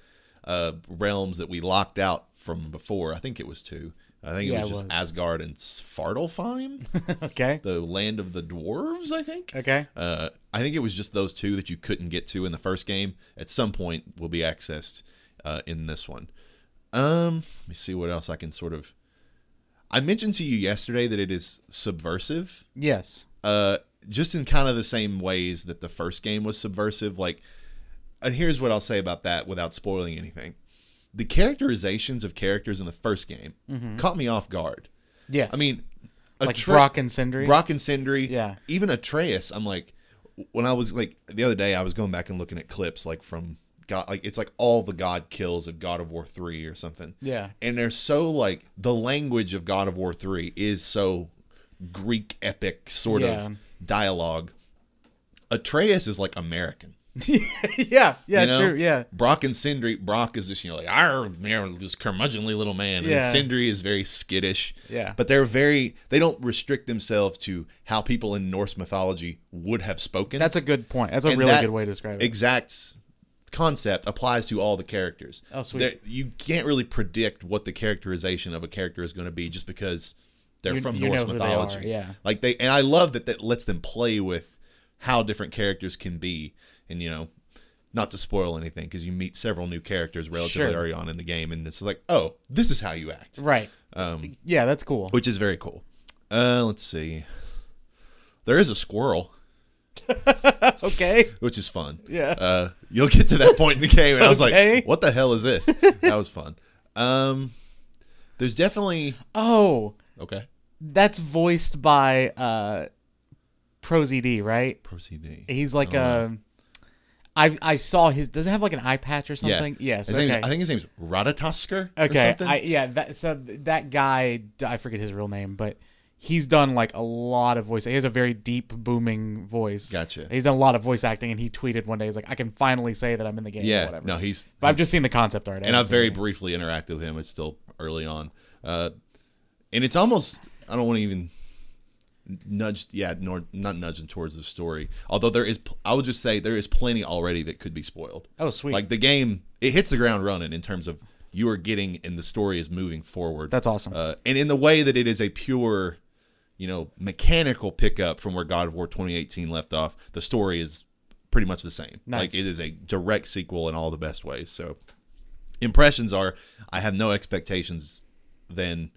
uh, realms that we locked out from before. I think it was two. I think it Yeah, was it just was. Asgard and Svartalfheim, [laughs] Okay. the land of the dwarves. I think. Okay. Uh, I think it was just those two that you couldn't get to in the first game. At some point, will be accessed uh, in this one. Um, let me see what else I can sort of. I mentioned to you yesterday that it is subversive Yes. uh, just in kind of the same ways that the first game was subversive. Like, and here's what I'll say about that without spoiling anything: the characterizations of characters in the first game mm-hmm. caught me off guard. Yes. I mean, like Atre- Brok and Sindri. Brok and Sindri, Yeah. even Atreus. I'm like, when I was like the other day, I was going back and looking at clips like from God, like it's like all the God kills of God of War three or something. Yeah. and they're so like the language of God of War three is so Greek epic sort Yeah. of dialogue. Atreus is like American. [laughs] yeah. Yeah. you know? True. Yeah. Brok and Sindri. Brok is just you know like our this curmudgeonly little man, Yeah. and Sindri is very skittish. Yeah. but they're very they don't restrict themselves to how people in Norse mythology would have spoken. That's a good point. That's a And really that good way to describe it. Exact concept applies to all the characters. Oh, sweet. There- you can't really predict what the characterization of a character is going to be just because they're You- from you Norse know who they mythology. are, yeah. like they and I love that that lets them play with how different characters can be, and you know. Not to spoil anything, because you meet several new characters relatively Sure. early on in the game, and it's like, oh, this is how you act, right. um, Yeah. That's cool. which is very cool. Uh, let's see. There is a squirrel, [laughs] Okay. which is fun. Yeah. Uh, you'll get to that point in the game, and I was like, "What the hell is this?" That was fun. Um, there's definitely Oh, okay. that's voiced by uh, ProZD, right? Proceed. He's like a. I I saw his. Does it have like an eye patch or something? Yeah. Yes. His okay. I think his name's Ratatoskr. or okay. something. I yeah. That so that guy. I forget his real name, but he's done like a lot of voice. He has a very deep, booming voice. Gotcha. He's done a lot of voice acting, and he tweeted one day, "He's like, I can finally say that I'm in the game." or yeah. whatever. No, he's. But I've just seen the concept art. And I've very briefly interacted with him. It's still early on, uh, and it's almost. I don't want to even nudge. Yeah, nor not nudging towards the story. Although there is, I would just say there is plenty already that could be spoiled. Oh, sweet. Like the game, it hits the ground running in terms of you are getting and the story is moving forward. That's awesome. Uh, and in the way that it is a pure, you know, mechanical pickup from where God of War 2018 left off, the story is pretty much the same. Nice. Like it is a direct sequel in all the best ways. So impressions are I have no expectations then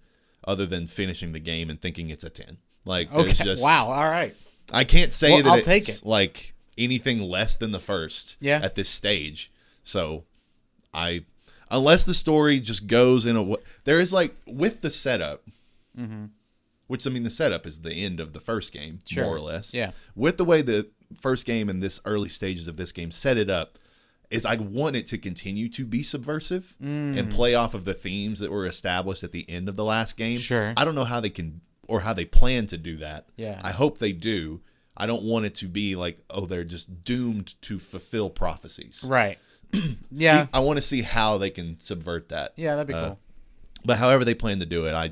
other than finishing the game and thinking it's a 10. Like okay. just wow. All right. I can't say Well, that I'll it's take it. like anything less than the first Yeah. at this stage. So I unless the story just goes in a there is like with the setup which I mean the setup is the end of the first game Sure. more or less. Yeah. With the way the first game and this early stages of this game set it up is I want it to continue to be subversive Mm. and play off of the themes that were established at the end of the last game. Sure. I don't know how they can or how they plan to do that. Yeah. I hope they do. I don't want it to be like, oh, they're just doomed to fulfill prophecies. Right. [clears throat] [clears throat] yeah. See, I want to see how they can subvert that. yeah. That'd be uh, cool. But however they plan to do it, I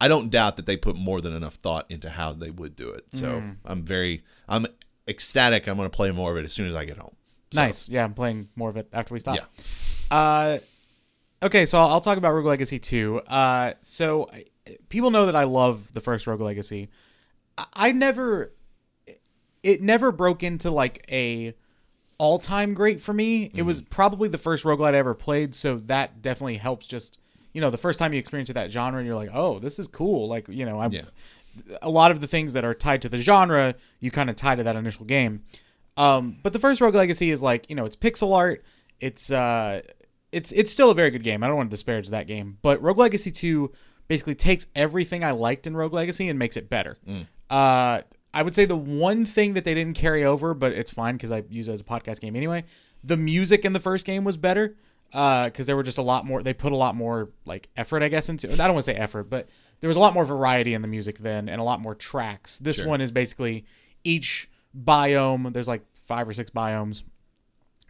I don't doubt that they put more than enough thought into how they would do it. So Mm. I'm very I'm ecstatic. I'm going to play more of it as soon as I get home. So, Nice. Yeah, I'm playing more of it after we stop. Yeah. Uh, okay, so I'll, I'll talk about Rogue Legacy 2. Uh, so I- people know that I love the first Rogue Legacy. I, I never, it never broke into like a all time great for me. It was probably the first roguelite I ever played, so that definitely helps. Just you know, the first time you experience that genre, and you're like, oh, this is cool. Like you know, I'm Yeah. a lot of the things that are tied to the genre, you kind of tie to that initial game. Um, but the first Rogue Legacy is like, you know, it's pixel art. It's uh, it's it's still a very good game. I don't want to disparage that game, but Rogue Legacy Two basically takes everything I liked in Rogue Legacy and makes it better. Uh, I would say the one thing that they didn't carry over, but it's fine because I use it as a podcast game anyway. The music in the first game was better because there were just a lot more. They put a lot more like effort, I guess, into. I don't want to say effort, but there was a lot more variety in the music then, and a lot more tracks. This Sure. one is basically each biome. There's like five or six biomes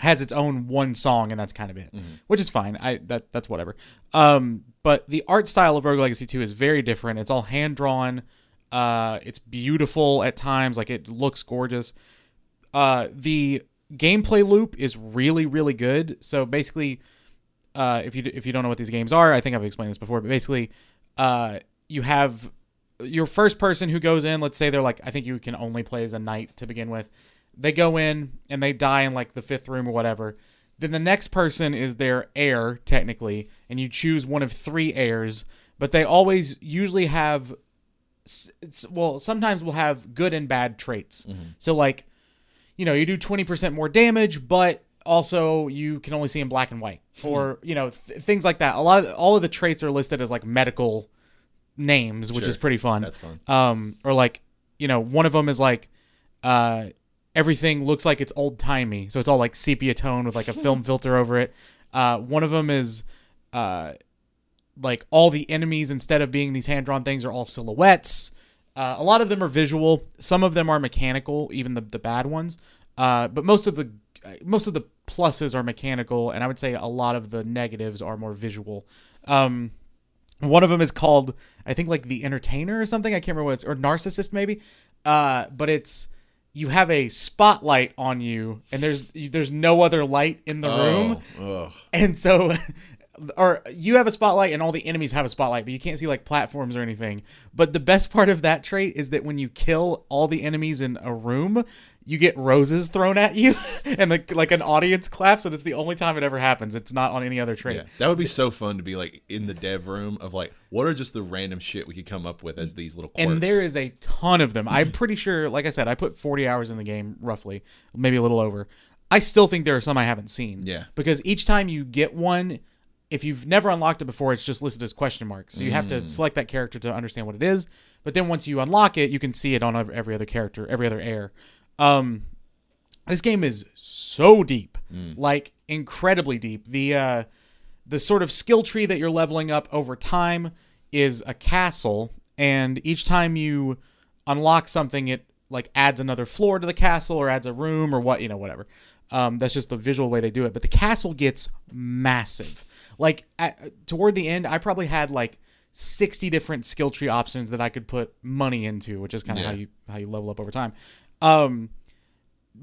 has its own one song and that's kind of it which is fine i that that's whatever um but the art style of rogue legacy 2 is very different. It's all hand drawn uh it's beautiful at times. Like it looks gorgeous. Uh the gameplay loop is really really good. So basically uh if you if you don't know what these games are i think i've explained this before but basically uh you have your first person who goes in let's say they're like i think you can only play as a knight to begin with. They go in and they die in like the fifth room or whatever then the next person is their heir technically and you choose one of three heirs but they always usually have it's, well sometimes will have good and bad traits. So like you know you do 20% more damage but also you can only see in black and white or you know th- things like that. A lot of all of the traits are listed as like medical names which Sure. is pretty fun. That's fun. um or like you know one of them is like uh everything looks like it's old timey so it's all like sepia tone with like a film [laughs] filter over it. Uh one of them is uh like all the enemies instead of being these hand drawn things are all silhouettes. Uh, a lot of them are visual. Some of them are mechanical even the, the bad ones. Uh but most of the most of the pluses are mechanical and i would say a lot of the negatives are more visual. Um one of them is called, I think, like the entertainer or something. I can't remember what it's or narcissist maybe. Uh, but it's you have a spotlight on you, and there's there's no other light in the room, Oh, ugh. and so. [laughs] Or you have a spotlight and all the enemies have a spotlight, but you can't see like platforms or anything. But the best part of that trait is that when you kill all the enemies in a room, you get roses thrown at you, [laughs] and like like an audience claps, and it's the only time it ever happens. It's not on any other trait. Yeah, that would be so fun to be like in the dev room of like, what are just the random shit we could come up with as these little quirks? And there is a ton of them. I'm pretty sure, like I said, I put 40 hours in the game, roughly, maybe a little over. I still think there are some I haven't seen. Yeah. Because each time you get one, if you've never unlocked it before, it's just listed as question marks. So you have to mm. select that character to understand what it is. But then once you unlock it, you can see it on every other character, every other heir. Um, this game is so deep, like incredibly deep. The uh, the sort of skill tree that you're leveling up over time is a castle, and each time you unlock something, it like adds another floor to the castle or adds a room or what you know whatever. Um, that's just the visual way they do it. But the castle gets massive. Like at, toward the end, I probably had like. 60 different skill tree options that I could put money into, which is kind of Yeah. how you how you level up over time. Um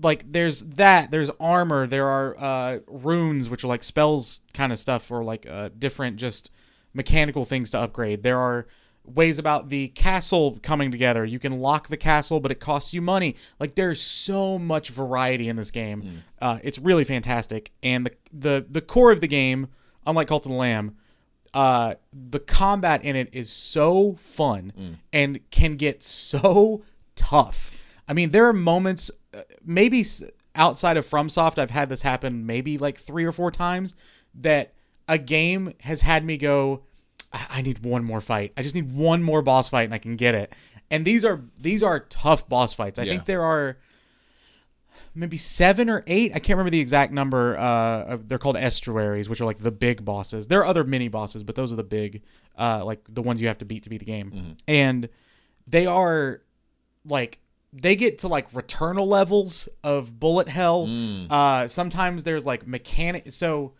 like there's that there's armor there are uh runes which are like spells kind of stuff or like uh different just mechanical things to upgrade. There are ways about the castle coming together. You can lock the castle but it costs you money. Like there's so much variety in this game. Uh it's really fantastic. And the the the core of the game unlike cult of the lamb uh the combat in it is so fun and can get so tough i mean there are moments uh, maybe outside of FromSoft, I've had this happen maybe like three or four times that a game has had me go, I I need one more fight. I just need one more boss fight and I can get it. And these are these are tough boss fights. I Yeah. think there are maybe seven or eight. I can't remember the exact number. Uh, they're called estuaries, which are like the big bosses. There are other mini bosses, but those are the big, uh, like the ones you have to beat to beat the game. And they are like they get to like returnal levels of bullet hell. Uh, sometimes there's like mechanic. So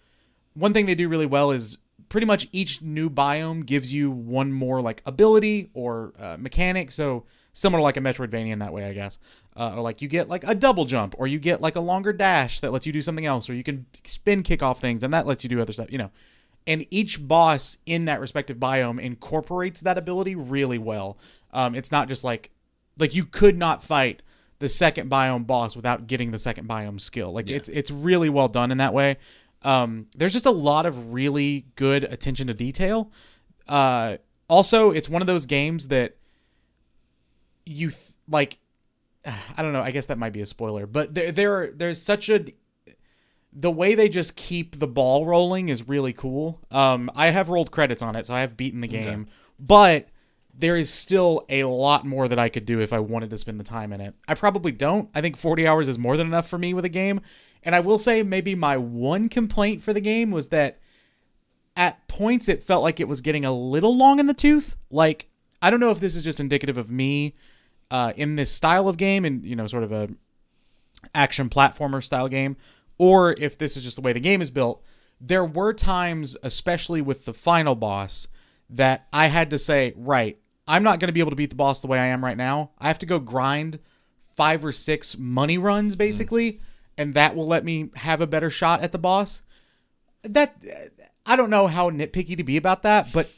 one thing they do really well is pretty much each new biome gives you one more like ability or uh, mechanic. So similar like a Metroidvania in that way, I guess. Uh, or like you get like a double jump, or you get like a longer dash that lets you do something else, or you can spin kick off things and that lets you do other stuff. You know, and each boss in that respective biome incorporates that ability really well. Um, it's not just like like you could not fight the second biome boss without getting the second biome skill. Like it's it's really well done in that way. Um, there's just a lot of really good attention to detail. Uh, also, it's one of those games that you th- like. [sighs] I don't know. I guess that might be a spoiler, but there there there's such a the way they just keep the ball rolling is really cool. Um, I have rolled credits on it, so I have beaten the game, but there is still a lot more that I could do if I wanted to spend the time in it. I probably don't. I think 40 hours is more than enough for me with a game. And I will say, maybe my one complaint for the game was that at points it felt like it was getting a little long in the tooth. Like, I don't know if this is just indicative of me uh, in this style of game and, you know, sort of a action platformer style game, or if this is just the way the game is built. There were times, especially with the final boss, that I had to say, right, I'm not going to be able to beat the boss the way I am right now. I have to go grind five or six money runs, basically, and that will let me have a better shot at the boss. That I don't know how nitpicky to be about that, but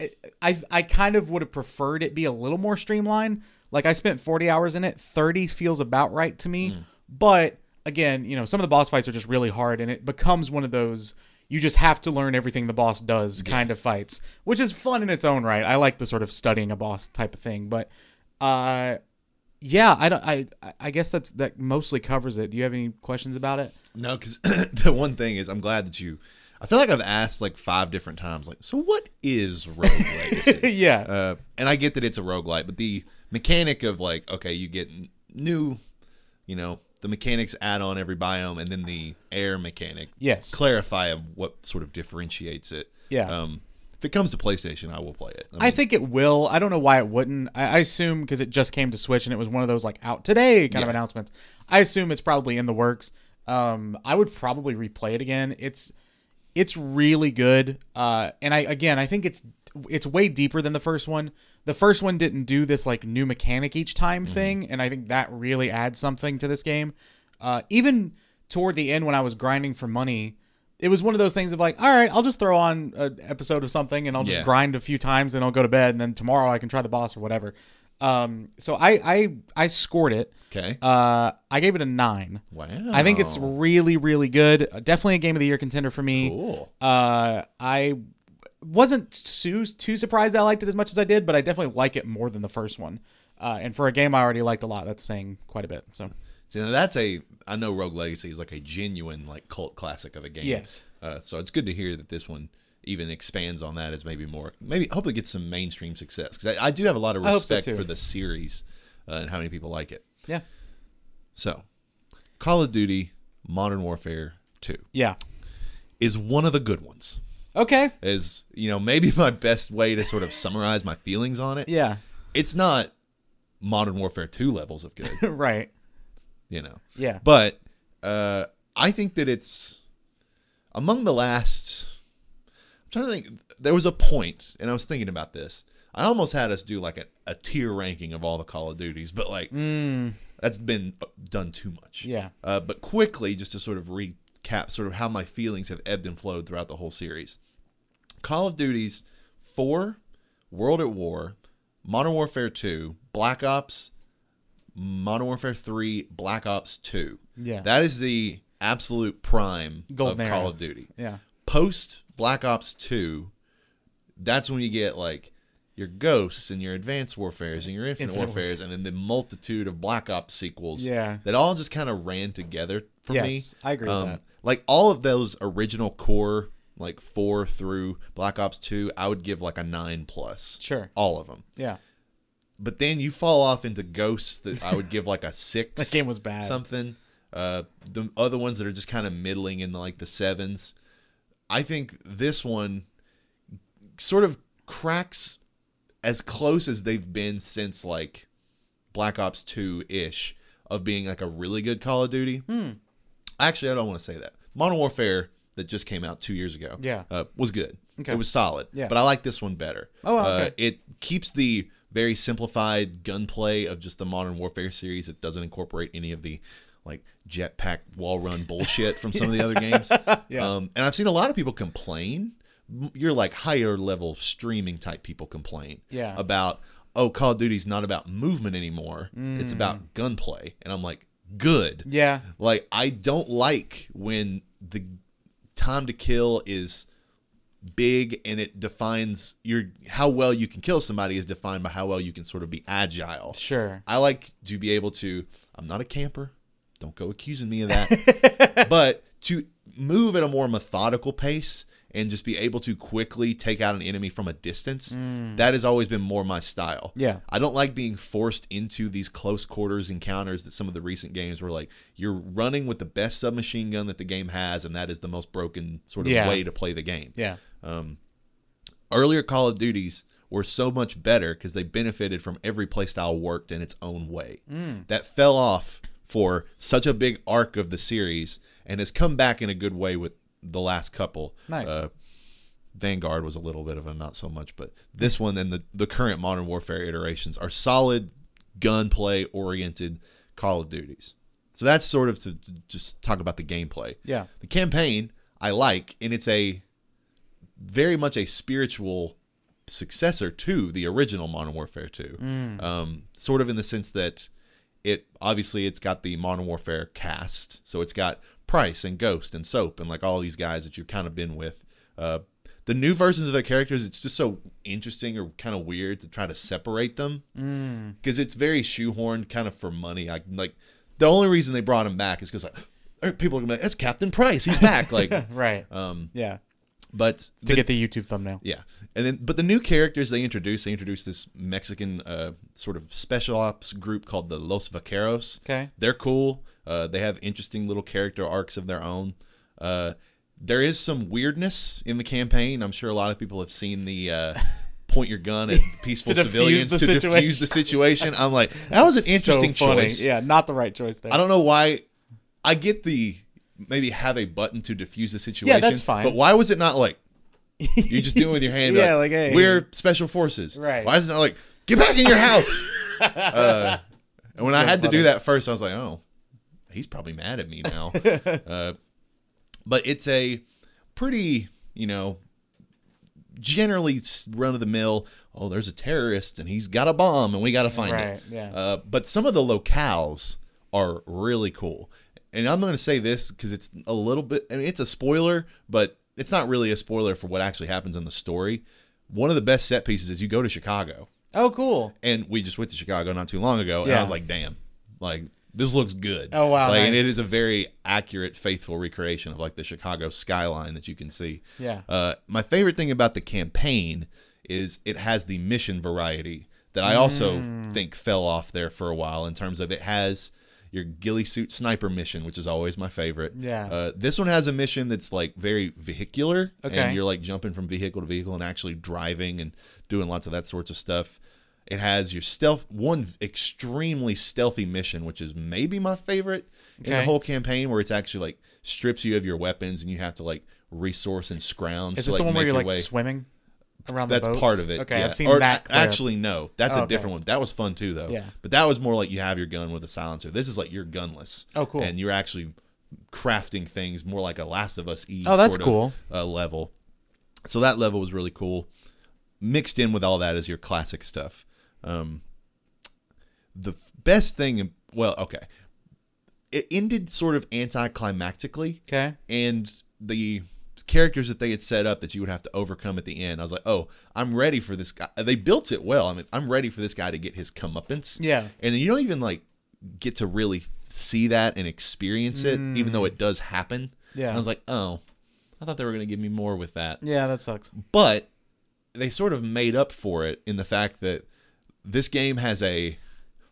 I I kind of would have preferred it be a little more streamlined. Like I spent 40 hours in it, 30 feels about right to me. Mm. But again, you know, some of the boss fights are just really hard, and it becomes one of those you just have to learn everything the boss does kind of fights, which is fun in its own right. I like the sort of studying a boss type of thing, but uh yeah, I don't I I guess that's that mostly covers it. Do you have any questions about it? No, because [coughs] the one thing is, I'm glad that you. I feel like I've asked like five different times, like, so what is Rogue Legacy? [laughs] yeah. uh, and I get that it's a roguelite, but the mechanic of like, okay, you get new, you know, the mechanics add on every biome, and then the heir mechanic. Yes. Clarify of what sort of differentiates it. Yeah. Um, if it comes to PlayStation, I will play it. I think it will. I don't know why it wouldn't. I, I assume because it just came to Switch and it was one of those like out today kind of announcements. I assume it's probably in the works. Um, I would probably replay it again. It's it's really good. Uh, and I again, I think it's it's way deeper than the first one. The first one didn't do this like new mechanic each time thing, and I think that really adds something to this game. Uh, even toward the end when I was grinding for money, it was one of those things of like, all right, I'll just throw on an episode of something and I'll just Yeah. grind a few times and I'll go to bed and then tomorrow I can try the boss or whatever. Um, so I I I scored it. okay. Uh, I gave it a nine. wow. I think it's really really good. Uh, Definitely a game of the year contender for me. cool. Uh, I wasn't too too surprised I liked it as much as I did, but I definitely like it more than the first one. Uh, and for a game I already liked a lot, that's saying quite a bit. So See, now that's a. I know Rogue Legacy is like a genuine like cult classic of a game. Yes. Uh, so it's good to hear that this one even expands on that as maybe more. Maybe hopefully gets some mainstream success because I, I do have a lot of hope so, respect for the series uh, and how many people like it. yeah, So, Call of Duty Modern Warfare Two yeah, is one of the good ones. Okay, Is you know maybe my best way to sort of summarize my feelings on it. yeah, It's not Modern Warfare Two levels of good. [laughs] right, you know. yeah, But uh, I think that it's among the last. I'm trying to think. There was a point, and I was thinking about this. I almost had us do like a, a tier ranking of all the Call of Duties, but like that's been done too much. Yeah. Uh, but quickly, just to sort of recap, sort of how my feelings have ebbed and flowed throughout the whole series. Call of Duties 4, World at War, Modern Warfare 2, Black Ops, Modern Warfare 3, Black Ops 2. Yeah. That is the absolute prime Golden of era. Call of Duty. yeah, Post Black Ops 2, that's when you get like your Ghosts and your Advanced Warfares and your Infinite, Infinite Warfares and then the multitude of Black Ops sequels Yeah. that all just kind of ran together for me. Um, Yes, I agree with that. Like all of those original core like 4 through Black Ops 2, I would give like a 9 plus. Sure. All of them. yeah, But then you fall off into Ghosts that I would give like a [laughs] 6. That game was bad. Something. Uh the other ones that are just kind of middling in like the 7s. I think this one sort of cracks as close as they've been since like Black Ops 2 ish of being like a really good Call of Duty. Actually, I don't want to say that. Modern Warfare that just came out two years ago Yeah. uh, was good. Okay. It was solid. Yeah. But I like this one better. Oh, Uh, okay. it keeps the very simplified gunplay of just the Modern Warfare series. It doesn't incorporate any of the like jetpack wall run bullshit from some of the other [laughs] games. Yeah. Um, and I've seen a lot of people complain. You're like higher level streaming type people complain. Yeah. About oh, Call of Duty's not about movement anymore. It's about gunplay. And I'm like, good. Mm. Yeah. Like I don't like when the time to kill is big and it defines your how well you can kill somebody is defined by how well you can sort of be agile. Sure. I like to be able to I'm not a camper. Don't go accusing me of that. [laughs] but to move at a more methodical pace and just be able to quickly take out an enemy from a distance, that has always been more my style. Yeah. I don't like being forced into these close quarters encounters that some of the recent games were like you're running with the best submachine gun that the game has and that is the most broken sort of Yeah. way to play the game Yeah. Um, earlier Call of Duties were so much better because they benefited from every playstyle worked in its own way. Mm. That fell off for such a big arc of the series and has come back in a good way with the last couple. Nice. Uh, Vanguard was a little bit of a not so much, but this one and the, the current Modern Warfare iterations are solid gunplay oriented Call of Duties. So that's sort of to, to just talk about the gameplay. Yeah. The campaign I like, and it's a very much a spiritual successor to the original Modern Warfare 2. Um, sort of in the sense that it obviously it's got the Modern Warfare cast, so it's got Price and Ghost and Soap and like all these guys that you've kind of been with. Uh, the new versions of their characters, it's just so interesting or kind of weird to try to separate them because it's very shoehorned, kind of for money. I like the only reason they brought him back is because like [gasps] people are gonna be like, "That's Captain Price, he's back!" like, [laughs] Right. Um. Yeah. but To get the YouTube thumbnail. yeah, and then but the new characters they introduced, they introduced this Mexican uh, sort of special ops group called the Los Vaqueros. Okay. they're cool. Uh, they have interesting little character arcs of their own. Uh, there is some weirdness in the campaign. I'm sure a lot of people have seen the uh, [laughs] point your gun at peaceful [laughs] To civilians to situation. defuse the situation. I'm like, [laughs] that was an interesting so funny. choice. Yeah. Not the right choice there. I don't know why. I get the maybe have a button to diffuse the situation. Yeah, that's fine. But why was it not like you're just do it with your hand? Yeah, like, hey. we're special forces. Right. Why is it not like get back in your house? uh, and when I So had to do that first, I was like, oh, he's probably mad at me now. [laughs] uh, but it's a pretty, you know, generally run of the mill. Oh, there's a terrorist and he's got a bomb and we got to find Right, it. yeah. Uh, but some of the locales are really cool. And I'm going to say this because it's a little bit, I mean, it's a spoiler, but it's not really a spoiler for what actually happens in the story. One of the best set pieces is you go to Chicago. Oh, cool. And we just went to Chicago not too long ago. And I was like, damn, like this looks good. Oh, wow, Like, And it is a very accurate, faithful recreation of like the Chicago skyline that you can see. Yeah. Uh, my favorite thing about the campaign is it has the mission variety that I also Mm. think fell off there for a while in terms of it has your ghillie suit sniper mission, which is always my favorite. Yeah. Uh, this one has a mission that's like very vehicular, Okay. and you're like jumping from vehicle to vehicle and actually driving and doing lots of that sorts of stuff. It has your stealth, one extremely stealthy mission, which is maybe my favorite in the whole campaign, where it's actually like strips you of your weapons and you have to like resource and scrounge. Is to, this like, the one where you're like way. swimming around That's the boats? part of it. Okay, yeah. I've seen or, that. clip. Actually, no. That's Oh, a okay. different one. That was fun too, though. Yeah. But that was more like you have your gun with a silencer. This is like you're gunless. Oh, cool. And you're actually crafting things more like a Last of Us E. Oh, that's sort of, cool. uh, level. So that level was really cool. Mixed in with all that is your classic stuff. Um, the f- best thing, well, okay, it ended sort of anticlimactically okay. and the characters that they had set up that you would have to overcome at the end. I was like, oh, I'm ready for this guy. They built it well. I mean, I'm ready for this guy to get his comeuppance. Yeah. And you don't even like get to really see that and experience it, even though it does happen. Yeah. And I was like, oh, I thought they were going to give me more with that. Yeah, that sucks. But they sort of made up for it in the fact that this game has a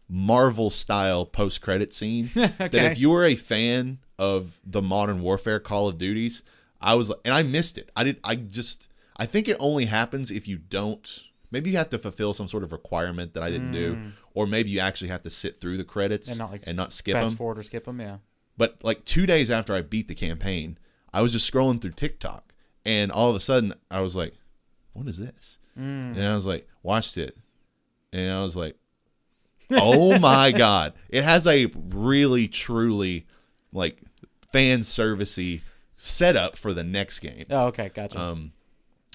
Marvel style post credit scene. [laughs] That if you were a fan of the Modern Warfare Call of Duties, I was and I missed it. I did I just I think it only happens if you don't maybe you have to fulfill some sort of requirement that I didn't do hmm. or maybe you actually have to sit through the credits And not, like, and not skip Fast them. forward or skip them. Yeah. But like two days after I beat the campaign, I was just scrolling through TikTok and all of a sudden I was like, "What is this?" Hmm. And I was like, watched it, and I was like, "Oh my [laughs] god!" It has a really, truly like fan servicey setup for the next game Oh, okay, gotcha. Um,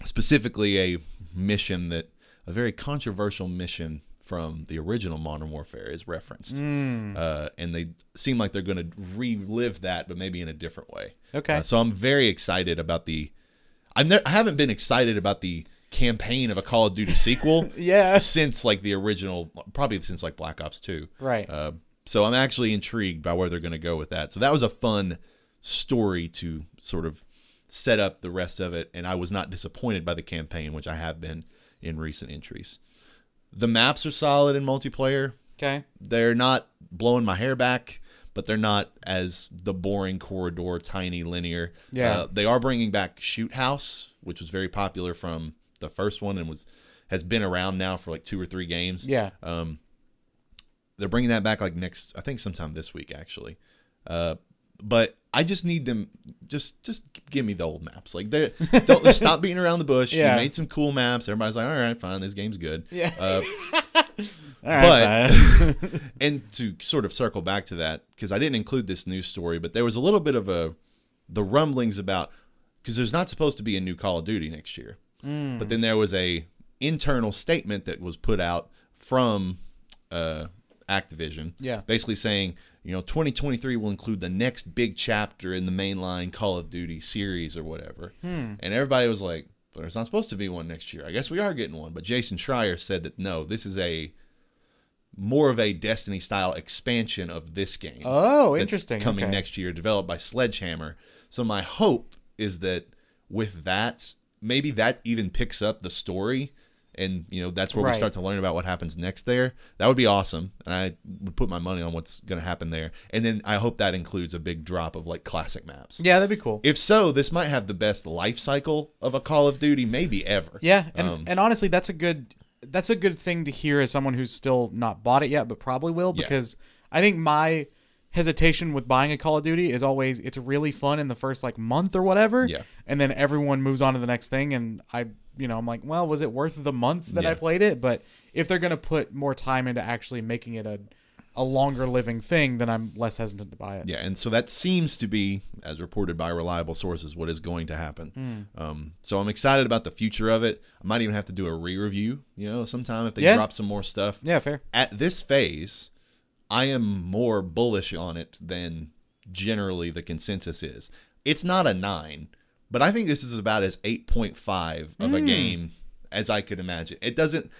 specifically a mission that a very controversial mission from the original Modern Warfare is referenced, Hmm. uh, and they seem like they're going to relive that, but maybe in a different way. Okay. Uh, so I'm very excited about the. I've ne- I haven't been excited about the campaign of a Call of Duty sequel. [laughs] Yeah. Since like the original, probably since like Black Ops Two. Right. Uh, so I'm actually intrigued by where they're going to go with that. So that was a fun story to sort of set up the rest of it, and I was not disappointed by the campaign, which I have been in recent entries. The maps are solid in multiplayer. okay. They're not blowing my hair back, but they're not as the boring corridor, tiny linear. Yeah. Uh, they are bringing back Shoot House, which was very popular from the first one and was has been around now for like two or three games. Yeah. they're bringing that back like next i think sometime this week actually. Uh, but i just need them just just give me the old maps. Like they don't [laughs] stop beating around the bush. Yeah. you made some cool maps. Everybody's like all right fine this game's good. Yeah. uh, [laughs] All right, but- [laughs] and to sort of circle back to that because i didn't include this news story but there was a little bit of a the rumblings about because there's not supposed to be a new call of duty next year Hmm. but then there was a internal statement that was put out from uh, activision Yeah. basically saying you know 2023 will include the next big chapter in the mainline call of duty series or whatever Hmm. and everybody was like but there's not supposed to be one next year i guess we are getting one but jason schreier said that no this is a more of a Destiny style expansion of this game. Oh, interesting. Coming Okay. next year, developed by Sledgehammer. So my hope is that with that, maybe that even picks up the story, and you know that's where Right. we start to learn about what happens next there. That would be awesome, and I would put my money on what's going to happen there. And then I hope that includes a big drop of like classic maps. Yeah, that'd be cool. If so, this might have the best life cycle of a Call of Duty, maybe ever. Yeah, and, Um, and honestly, that's a good that's a good thing to hear as someone who's still not bought it yet, but probably will Yeah. because I think my hesitation with buying a Call of Duty is always it's really fun in the first like month or whatever, Yeah. and then everyone moves on to the next thing, and I you know I'm like, well, was it worth the month that I played it? But if they're gonna put more time into actually making it a a longer living thing, then I'm less hesitant to buy it. Yeah, and so that seems to be, as reported by reliable sources, what is going to happen. Hmm. Um, so I'm excited about the future of it. I might even have to do a re-review, you know, sometime if they Yeah. drop some more stuff. Yeah, fair. At this phase, I am more bullish on it than generally the consensus is. It's not a nine, but I think this is about as 8.5 of Hmm. a game as I could imagine. It doesn't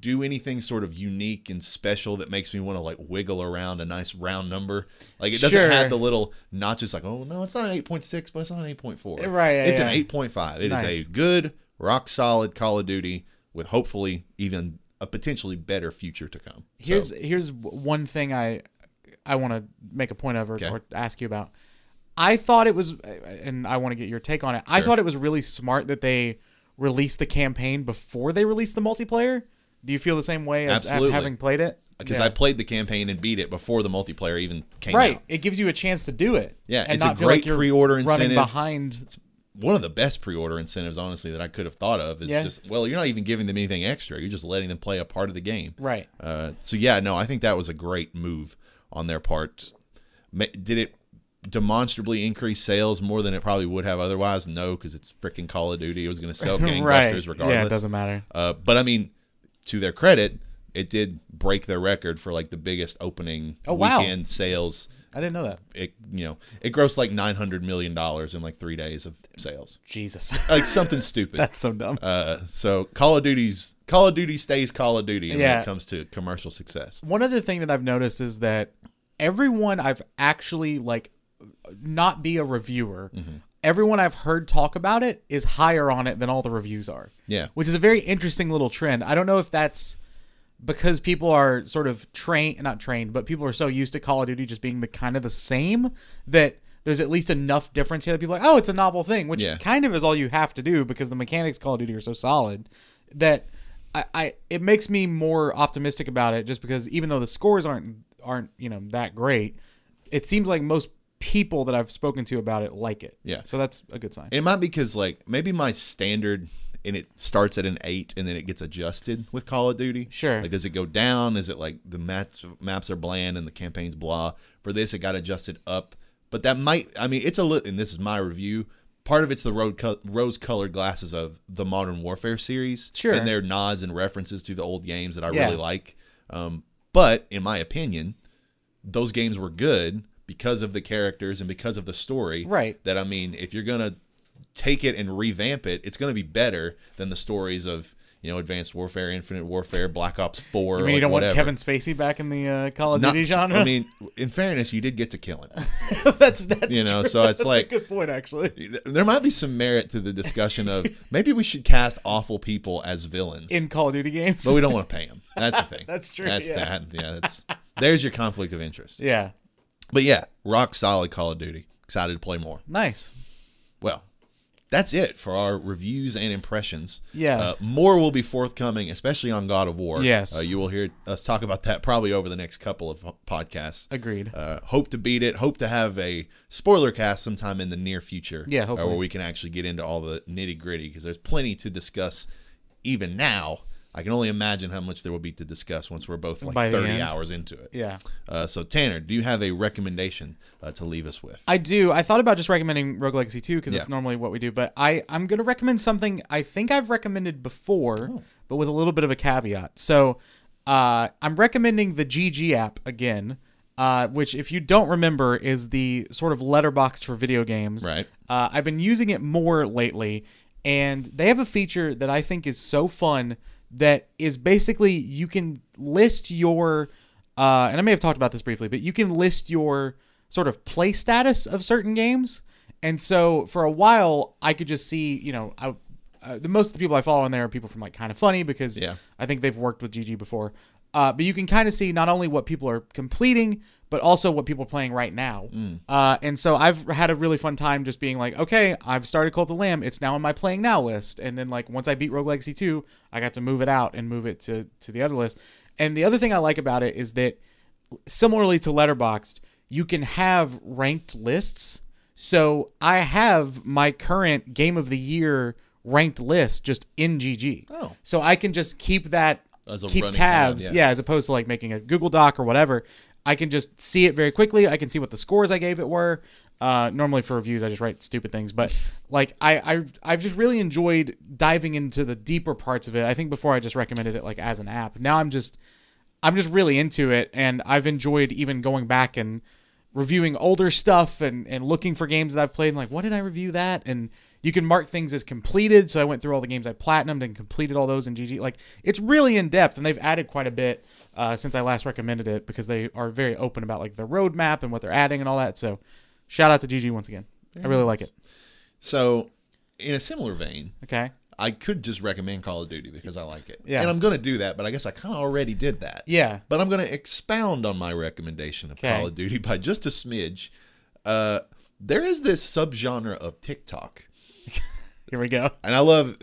do anything sort of unique and special that makes me want to like wiggle around a nice round number. Like it doesn't Sure. have the little notches like, oh no, it's not an 8.6, but it's not an 8.4. Right, yeah, It's yeah. an 8.5. It is Nice. a good, rock solid Call of Duty with hopefully even a potentially better future to come. So, Here's here's one thing I I want to make a point of or, Okay. or ask you about. I thought it was, and I want to get your take on it. I thought it was really smart that they released the campaign before they released the multiplayer. Do you feel the same way as having played it? because Yeah. I played the campaign and beat it before the multiplayer even came right. out. Right, it gives you a chance to do it. Yeah, and it's a like great you're pre-order running incentive. behind. One of the best pre-order incentives, honestly, that I could have thought of is Yeah. just well, you're not even giving them anything extra. You're just letting them play a part of the game. Right. Uh, so yeah, no, I think that was a great move on their part. Did it demonstrably increase sales more than it probably would have otherwise? No, because it's freaking Call of Duty. It was going to sell [laughs] gangbusters right. regardless. Yeah, it doesn't matter. Uh, but I mean, to their credit, it did break their record for like the biggest opening Oh, wow. weekend sales. I didn't know that. It you know it grossed like nine hundred million dollars in like three days of sales, Jesus, like something [laughs] stupid. that's so dumb. uh, so Call of Duty's Call of Duty stays Call of Duty when it comes to commercial success. one other thing that I've noticed is that everyone I've actually like not be a reviewer. Mm-hmm. Everyone I've heard talk about it is higher on it than all the reviews are. Yeah. Which is a very interesting little trend. I don't know if that's because people are sort of trained not trained, but people are so used to Call of Duty just being the kind of the same that there's at least enough difference here that people are like, oh, it's a novel thing, which Yeah. kind of is all you have to do because the mechanics of Call of Duty are so solid that I, I it makes me more optimistic about it just because even though the scores aren't aren't you know that great, it seems like most people that I've spoken to about it like it. Yeah. So that's a good sign. It might be because like maybe my standard and it starts at an eight and then it gets adjusted with Call of Duty. Sure. Like does it go down? Is it like the maps maps are bland and the campaign's blah? For this, it got adjusted up. But that might I mean it's a little and this is my review. Part of it's the road co- rose-colored glasses of the Modern Warfare series, Sure. and their nods and references to the old games that I Yeah. really like. Um, but in my opinion, those games were good because of the characters and because of the story. Right. That I mean, if you're gonna take it and revamp it, it's gonna be better than the stories of you know Advanced Warfare, Infinite Warfare, Black Ops Four. I mean, like you don't whatever. want Kevin Spacey back in the uh, Call of Not- Duty genre. I mean, in fairness, you did get to kill him. [laughs] that's that's You know, true. so it's [laughs] That's like- a good point actually. [laughs] there might be some merit to the discussion of maybe we should cast awful people as villains. In Call of Duty games. but we don't want to pay them. That's the thing. That's true, That's yeah. that. Yeah, that's there's your conflict of interest. yeah. But yeah, rock solid Call of Duty. Excited to play more. Nice. Well, that's it for our reviews and impressions. Yeah. Uh, more will be forthcoming, especially on God of War. Yes. Uh, you will hear us talk about that probably over the next couple of podcasts. Agreed. Uh, hope to beat it. Hope to have a spoiler cast sometime in the near future. Yeah, uh, hopefully. where we can actually get into all the nitty gritty because there's plenty to discuss even now. I can only imagine how much there will be to discuss once we're both like By 30 hours into it. yeah. Uh, so, Tanner, do you have a recommendation uh, to leave us with? I do. I thought about just recommending Rogue Legacy 2 because Yeah. it's normally what we do, but I, I'm going to recommend something I think I've recommended before, Oh. but with a little bit of a caveat. So uh, I'm recommending the GG app again, uh, which, if you don't remember, is the sort of Letterboxd for video games. Right. Uh, I've been using it more lately, and they have a feature that I think is so fun that is basically you can list your, uh, and I may have talked about this briefly, but you can list your sort of play status of certain games. And so for a while, I could just see, you know, I, uh, the most of the people I follow in there are people from like Kinda Funny because Yeah. I think they've worked with GG before. Uh, but you can kind of see not only what people are completing, but also what people are playing right now. Uh, and so I've had a really fun time just being like, okay, I've started Cult of the Lamb. It's now on my playing now list. And then like once I beat Rogue Legacy 2, I got to move it out and move it to, to the other list. And the other thing I like about it is that similarly to Letterboxd, you can have ranked lists. So I have my current game of the year ranked list just in GG. Oh. So I can just keep that keep running tab, tabs, yeah. yeah, as opposed to like making a Google Doc or whatever. I can just see it very quickly. I can see what the scores I gave it were. Uh, normally for reviews, I just write stupid things, but like I, I, I've just really enjoyed diving into the deeper parts of it. I think before I just recommended it like as an app. Now I'm just, I'm just really into it, and I've enjoyed even going back and reviewing older stuff and, and looking for games that I've played and like what did I review that and you can mark things as completed so I went through all the games I platinumed and completed all those in GG like it's really in depth and they've added quite a bit uh, since I last recommended it because they are very open about like their roadmap and what they're adding and all that so shout out to GG once again I really like it So, in a similar vein, okay I could just recommend Call of Duty because I like it. Yeah. And I'm going to do that, but I guess I kind of already did that. yeah But I'm going to expound on my recommendation of Okay. Call of Duty by just a smidge. Uh, there is this subgenre of TikTok, here we go and I love.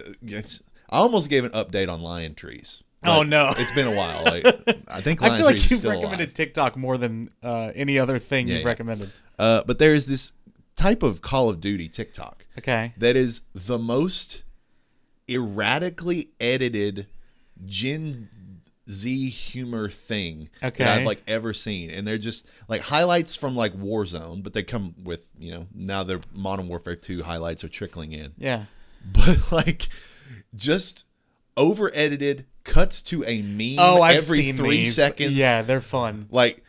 I almost gave an update on Lion Trees. Oh, no. It's been a while. Like, [laughs] I think Lion I feel like you've recommended alive. TikTok more than uh, any other thing you've yeah. recommended Uh, but there is this type of Call of Duty TikTok okay that is the most erratically edited Gen Z humor thing Okay. that I've like ever seen. And they're just like highlights from like Warzone, but they come with, you know, now their Modern Warfare 2 highlights are trickling in. yeah [laughs] But like just over edited cuts to a meme oh I've every seen three seconds. yeah they're fun Like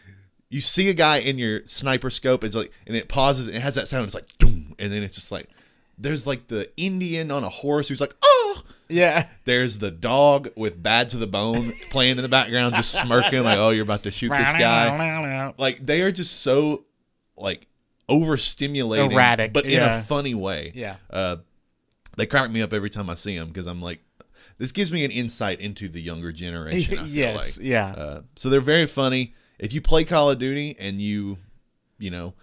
you see a guy in your sniper scope, it's like and it pauses and it has that sound, it's like doom, and then it's just like there's like the Indian on a horse who's like, oh yeah there's the dog with bad to the bone [laughs] playing in the background, just smirking, like, oh, you're about to shoot this guy. [laughs] Like they are just so like overstimulating, Erratic, but in a funny way. Yeah. Uh, they crack me up every time I see them because I'm like, this gives me an insight into the younger generation. I [laughs] feel yes, like. yeah. Uh, so they're very funny. If you play Call of Duty and you, you know,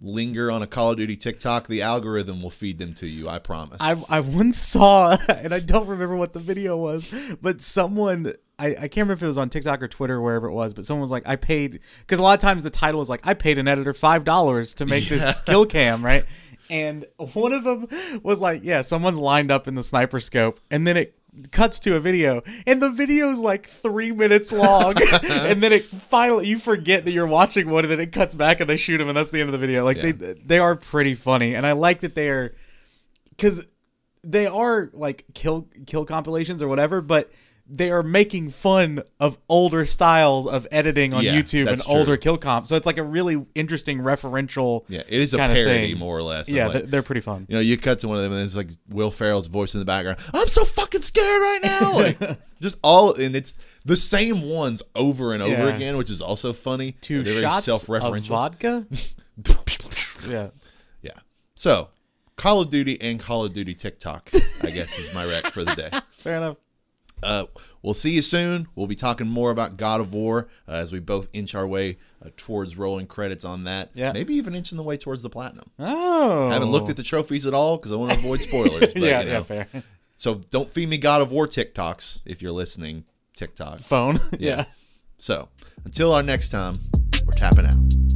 linger on a Call of Duty TikTok, the algorithm will feed them to you. I promise. I I once saw, [laughs] and I don't remember what the video was, but someone I, I can't remember if it was on TikTok or Twitter or wherever it was, but someone was like, I paid because a lot of times the title is like, I paid an editor five dollars to make this [laughs] skill cam, right? And one of them was like, yeah, someone's lined up in the sniper scope, and then it cuts to a video and the video is like three minutes long [laughs] and then it finally you forget that you're watching one and then it cuts back and they shoot him and that's the end of the video like Yeah. they they are pretty funny and i like that they're because they are like kill kill compilations or whatever but they are making fun of older styles of editing on Yeah, youtube and true. older kill comp so it's like a really interesting referential Yeah, it is a parody thing. more or less. yeah like, they're pretty fun you know, you cut to one of them and it's like Will Ferrell's voice in the background. I'm so fucking scared right now. [laughs] Like, just all, and it's the same ones over and over Yeah. again, which is also funny. two They're shots of self-referential. vodka [laughs] yeah Yeah. So, Call of Duty and Call of Duty TikTok, I guess, is my rec for the day. [laughs] fair enough Uh, we'll see you soon. We'll be talking more about God of War uh, as we both inch our way uh, towards rolling credits on that. Yeah. Maybe even inching the way towards the platinum. oh I haven't looked at the trophies at all because I want to avoid spoilers. But, [laughs] yeah you know. yeah fair So don't feed me God of War TikToks if you're listening. TikTok. phone [laughs] yeah. So until our next time, we're tapping out.